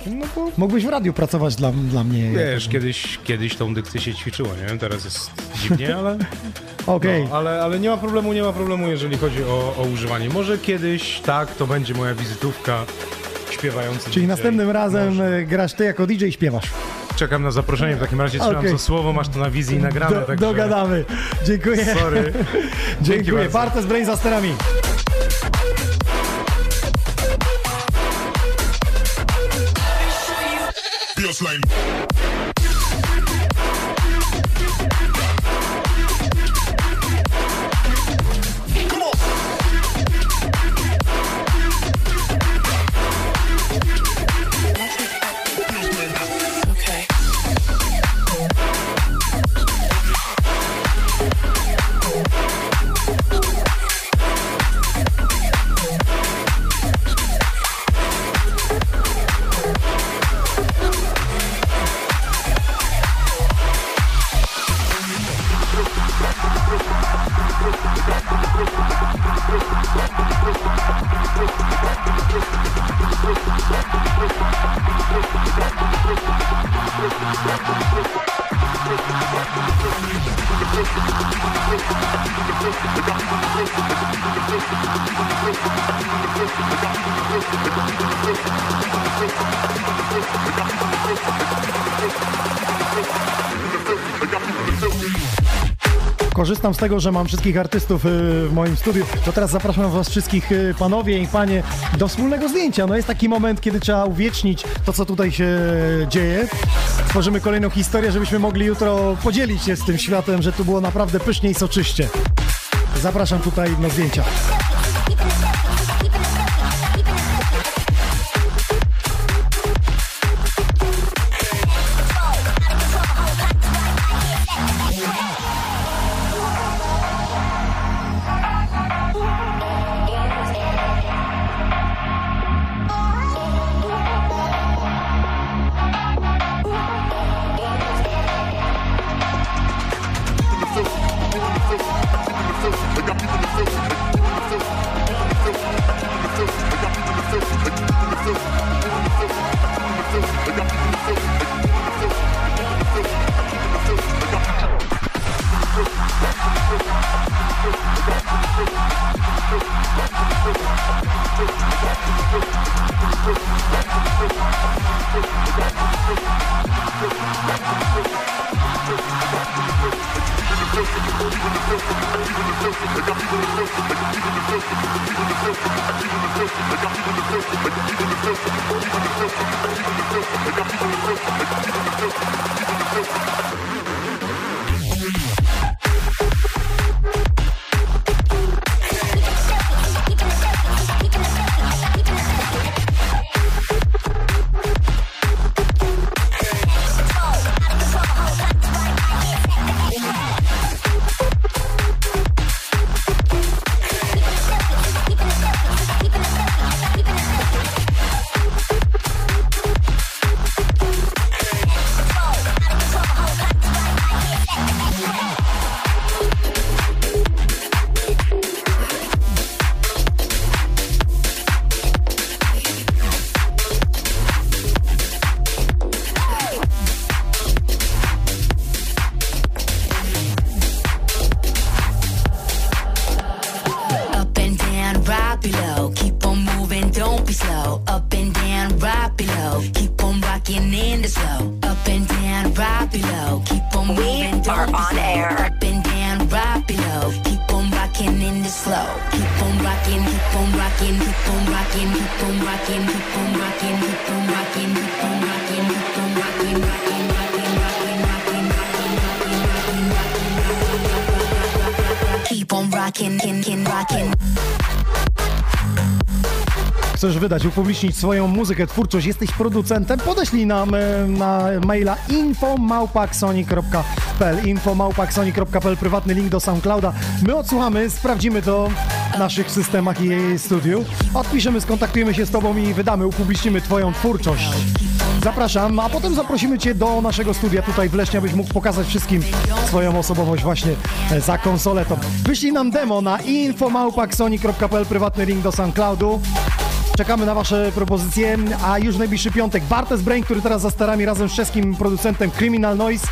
Speaker 7: No bo...
Speaker 3: Mógłbyś w radiu pracować dla, dla mnie.
Speaker 7: Wiesz, kiedyś, kiedyś tą dykcję się ćwiczyło, nie? Teraz jest dziwnie, ale...
Speaker 3: Okej.
Speaker 7: No, ale, ale nie ma problemu, nie ma problemu, jeżeli chodzi o, o używanie. Może kiedyś, tak, to będzie moja wizytówka śpiewający
Speaker 3: Czyli
Speaker 7: DJ.
Speaker 3: następnym razem e, grasz ty jako DJ i śpiewasz.
Speaker 7: Czekam na zaproszenie, w takim razie trzymam
Speaker 3: Okej.
Speaker 7: za słowo, masz to na wizji nagrane,
Speaker 3: Do,
Speaker 7: także...
Speaker 3: Dogadamy. Dziękuję.
Speaker 7: Sorry. Dzięki
Speaker 3: Dziękuję.
Speaker 7: bardzo.
Speaker 3: Bartes Brain za sterami.
Speaker 14: just like.
Speaker 3: Korzystam z tego, że mam wszystkich artystów y, w moim studiu. To teraz zapraszam was wszystkich y, panowie i panie do wspólnego zdjęcia. No jest taki moment, kiedy trzeba uwiecznić to, co tutaj się dzieje. Tworzymy kolejną historię, żebyśmy mogli jutro podzielić się z tym światem, że tu było naprawdę pysznie i soczyście. Zapraszam tutaj na zdjęcia. Wydać, upublicznić swoją muzykę, twórczość, jesteś producentem, podeślij nam e, na maila infomałpaksoni.pl infomałpaksoni.pl prywatny link do SoundClouda. My odsłuchamy, sprawdzimy to w naszych systemach i studiu. Odpiszemy, skontaktujemy się z Tobą i wydamy, upublicznimy Twoją twórczość. Zapraszam, a potem zaprosimy Cię do naszego studia tutaj w Lesznie, abyś mógł pokazać wszystkim swoją osobowość właśnie e, za konsoletą. Wyślij nam demo na infomałpaksoni.pl prywatny link do SoundCloudu. Czekamy na Wasze propozycje, a już najbliższy piątek Bartes Brain, który teraz za starami razem z czeskim producentem Criminal Noise,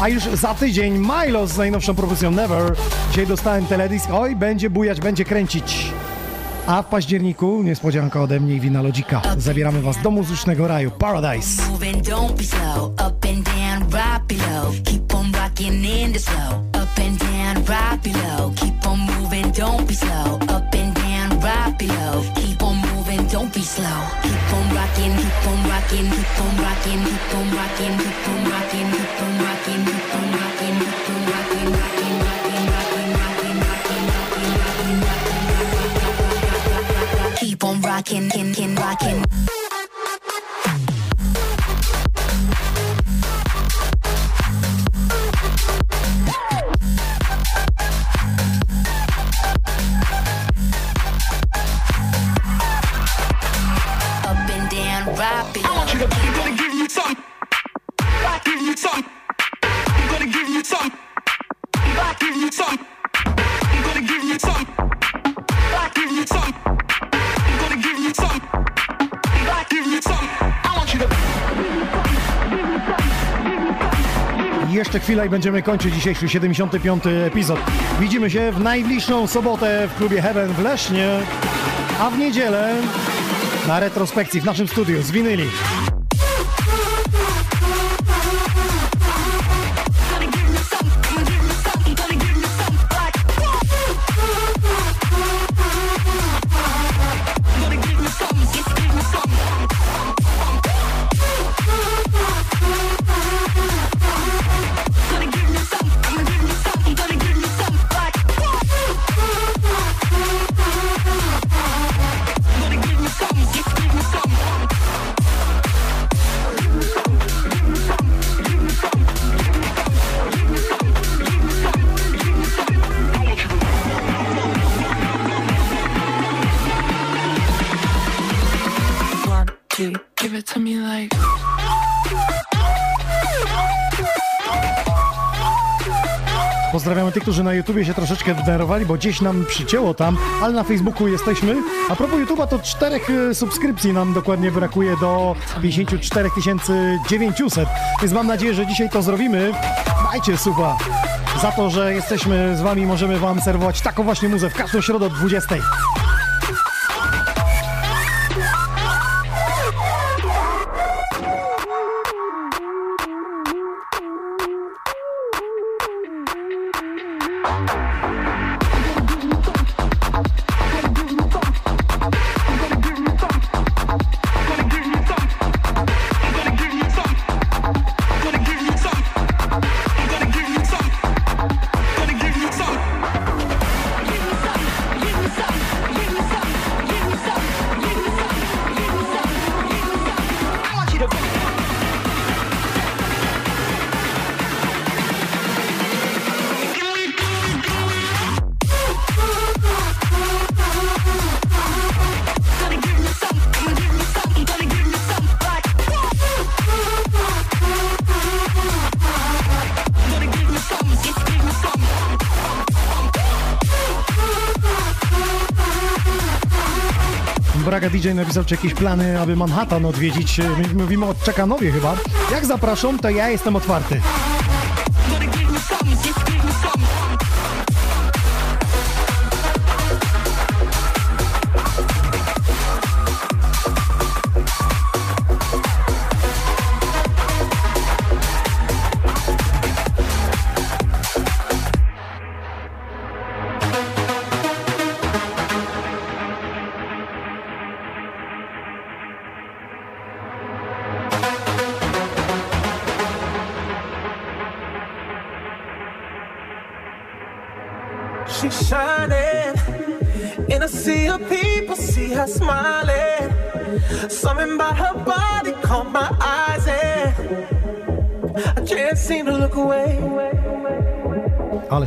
Speaker 3: a już za tydzień Milo z najnowszą propozycją Never. Dzisiaj dostałem teledisk, oj, będzie bujać, będzie kręcić. A w październiku niespodzianka ode mnie i Wina Lodzika. Zabieramy Was do muzycznego raju Paradise.
Speaker 15: Keep on rocking don't be slow. Keep on slow. Keep on rocking, keep on rocking, keep on rocking, keep on rocking, keep on rocking, keep on rocking, keep on rocking, rocking, rocking, rocking, rocking, rocking, rocking, rocking, rocking, rocking. Keep on rocking, kin, kin, rocking.
Speaker 3: Chwila i będziemy kończyć dzisiejszy 75. epizod. Widzimy się w najbliższą sobotę w klubie Heaven w Lesznie, a w niedzielę na retrospekcji w naszym studiu z winyli. Którzy na YouTubie się troszeczkę denerwowali, bo gdzieś nam przycięło tam, ale na Facebooku jesteśmy. A propos YouTube'a, to czterech e, subskrypcji nam dokładnie brakuje do 54 900, więc mam nadzieję, że dzisiaj to zrobimy. Dajcie suba za to, że jesteśmy z wami możemy wam serwować taką właśnie muzę w każdą środę o 20. DJ napisał, czy jakieś plany, aby Manhattan odwiedzić. My mówimy o Czekanowie chyba. Jak zapraszam, to ja jestem otwarty.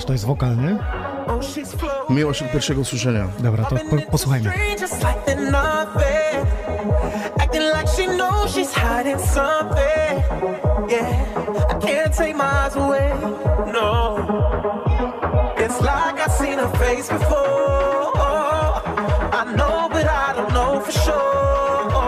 Speaker 8: To
Speaker 3: jest wokal, nie?
Speaker 8: Oh.
Speaker 13: Miłość od pierwszego usłyszenia.
Speaker 3: Dobra, to po, posłuchajmy.
Speaker 8: No. I know, but I don't know for sure.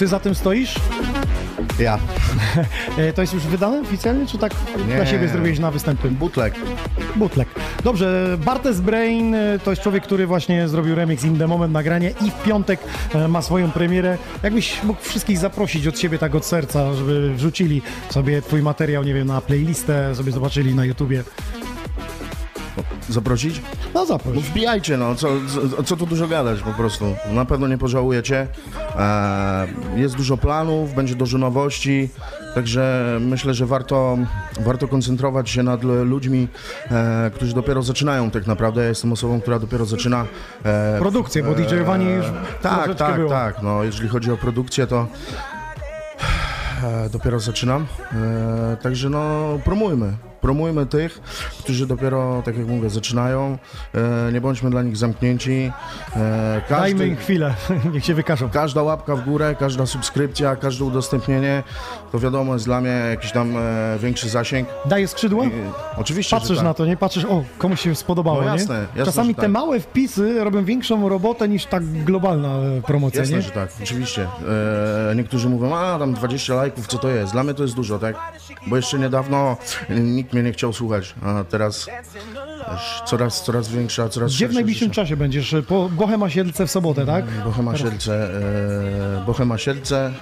Speaker 3: Ty za tym stoisz?
Speaker 13: Ja.
Speaker 3: E, to jest już wydane oficjalnie, czy tak
Speaker 13: Nie.
Speaker 3: dla siebie zrobiłeś na występy?
Speaker 13: Bootleg.
Speaker 3: Bootleg. Dobrze, Bartes Brain e, to jest człowiek, który właśnie zrobił remix In The Moment nagranie i w piątek e, ma swoją premierę. Jakbyś mógł wszystkich zaprosić od siebie tak od serca, żeby wrzucili sobie twój materiał, nie wiem, na playlistę, sobie zobaczyli na YouTubie.
Speaker 13: Zaprosić?
Speaker 3: No zaproś.
Speaker 13: No wbijajcie, no, co, co, co tu dużo gadać po prostu. Na pewno nie pożałujecie. E, jest dużo planów, będzie dużo nowości, także myślę, że warto, warto koncentrować się nad ludźmi, e, którzy dopiero zaczynają tak naprawdę. Ja jestem osobą, która dopiero zaczyna. E,
Speaker 3: Produkcję, bo DJ-owanie już
Speaker 13: Tak, tak,
Speaker 3: było.
Speaker 13: tak. No, jeżeli chodzi o produkcję, to e, dopiero zaczynam. E, także no, promujmy. Promujmy tych, którzy dopiero, tak jak mówię, zaczynają. E, nie bądźmy dla nich zamknięci. E, każdy,
Speaker 3: Dajmy im chwilę, niech się wykażą.
Speaker 13: Każda łapka w górę, każda subskrypcja, każde udostępnienie, to wiadomo jest dla mnie jakiś tam e, większy zasięg.
Speaker 3: Daje skrzydło?
Speaker 13: I, oczywiście,
Speaker 3: Patrzysz
Speaker 13: tak.
Speaker 3: na to, nie? Patrzysz, o, komuś się spodobało,
Speaker 13: No jasne,
Speaker 3: nie?
Speaker 13: jasne,
Speaker 3: Czasami te
Speaker 13: tak.
Speaker 3: małe wpisy robią większą robotę niż tak globalna promocja,
Speaker 13: Jasne,
Speaker 3: nie?
Speaker 13: że tak, oczywiście. Niektórzy mówią, a tam 20 lajków, co to jest? Dla mnie to jest dużo, tak? Bo jeszcze niedawno nikt nikt mnie nie chciał słuchać, a teraz coraz, coraz większa, coraz
Speaker 3: Gdzie w najbliższym
Speaker 13: życie.
Speaker 3: czasie będziesz? Po Bohema Siedlce w sobotę, tak?
Speaker 13: Bohema Sielce, e, Bohema Sielce,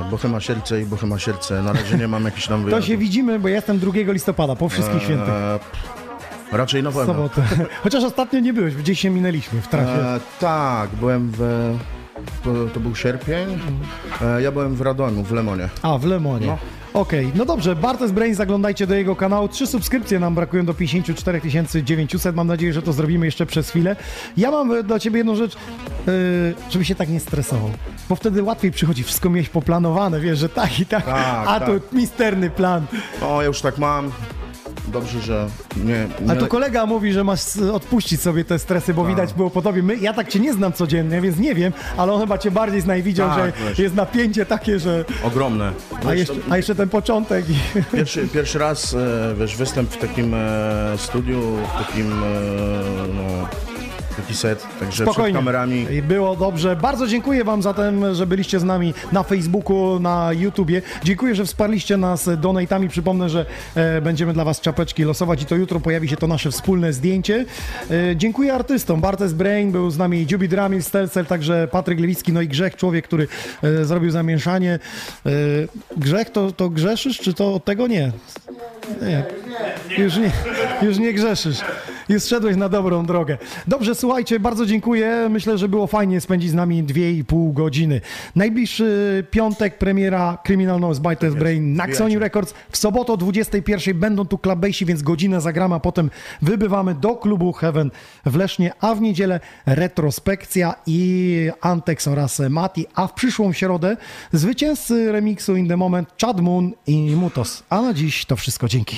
Speaker 13: e, Bohema Sielce i Bohema Sielce. Na razie nie mam jakichś tam
Speaker 3: To
Speaker 13: wyjazdów.
Speaker 3: się widzimy, bo ja jestem 2 listopada, po wszystkich
Speaker 13: E,
Speaker 3: świętych.
Speaker 13: Raczej na pewno.
Speaker 3: sobotę. Chociaż ostatnio nie byłeś, gdzieś się minęliśmy w trakcie.
Speaker 13: E, tak, byłem w... To, to był sierpień. E, ja byłem w Radomiu, w Lemonie.
Speaker 3: A, w Lemonie.
Speaker 13: No.
Speaker 3: Okej, no dobrze, Bartes Brain, zaglądajcie do jego kanału. Trzy subskrypcje nam brakują do 54 900. Mam nadzieję, że to zrobimy jeszcze przez chwilę. Ja mam e, dla ciebie jedną rzecz, yy, żeby się tak nie stresował. Bo wtedy łatwiej przychodzi, wszystko miałeś poplanowane, wiesz, że tak i tak,
Speaker 13: Tak,
Speaker 3: a
Speaker 13: tak.
Speaker 3: tu misterny plan.
Speaker 13: O, ja już tak mam. Dobrze, że nie... nie
Speaker 3: A tu kolega mówi, że masz odpuścić sobie te stresy, bo
Speaker 13: Tak.
Speaker 3: widać było po tobie. My, ja tak cię nie znam codziennie, więc nie wiem, ale on chyba cię bardziej zna i widział,
Speaker 13: Tak,
Speaker 3: że
Speaker 13: wiesz.
Speaker 3: jest napięcie takie, że...
Speaker 13: Ogromne.
Speaker 3: A
Speaker 13: Wiesz,
Speaker 3: jeszcze, a jeszcze ten początek. I...
Speaker 13: Pierwszy, pierwszy raz, e, wiesz, występ w takim e, studiu, w takim, e, no, taki set, także przed kamerami.
Speaker 3: I Było dobrze. Bardzo dziękuję Wam za ten, że byliście z nami na Facebooku, na YouTubie. Dziękuję, że wsparliście nas donatami. Przypomnę, że e, będziemy dla Was czapeczki losować i to jutro pojawi się to nasze wspólne zdjęcie. E, dziękuję artystom. Bartes Brain był z nami, Dziubi Dramil, Stelcel, także Patryk Lewicki, no i Grzech, człowiek, który e, zrobił zamieszanie. E, grzech to, to grzeszysz, czy to od tego nie? Nie. Już nie, już nie grzeszysz. Już szedłeś na dobrą drogę. Dobrze, słuchajcie, bardzo dziękuję. Myślę, że było fajnie spędzić z nami 2,5 godziny. Najbliższy piątek premiera Criminal Noise by Test Brain na Sony Records. W sobotę o 21 będą tu Clubbase, więc godzinę zagramy, a potem wybywamy do klubu Heaven w Lesznie, a w niedzielę retrospekcja i Antex oraz Mati, a w przyszłą środę zwycięzcy remiksu In The Moment Chad Moon i Mutos. A na dziś to wszystko. Dzięki.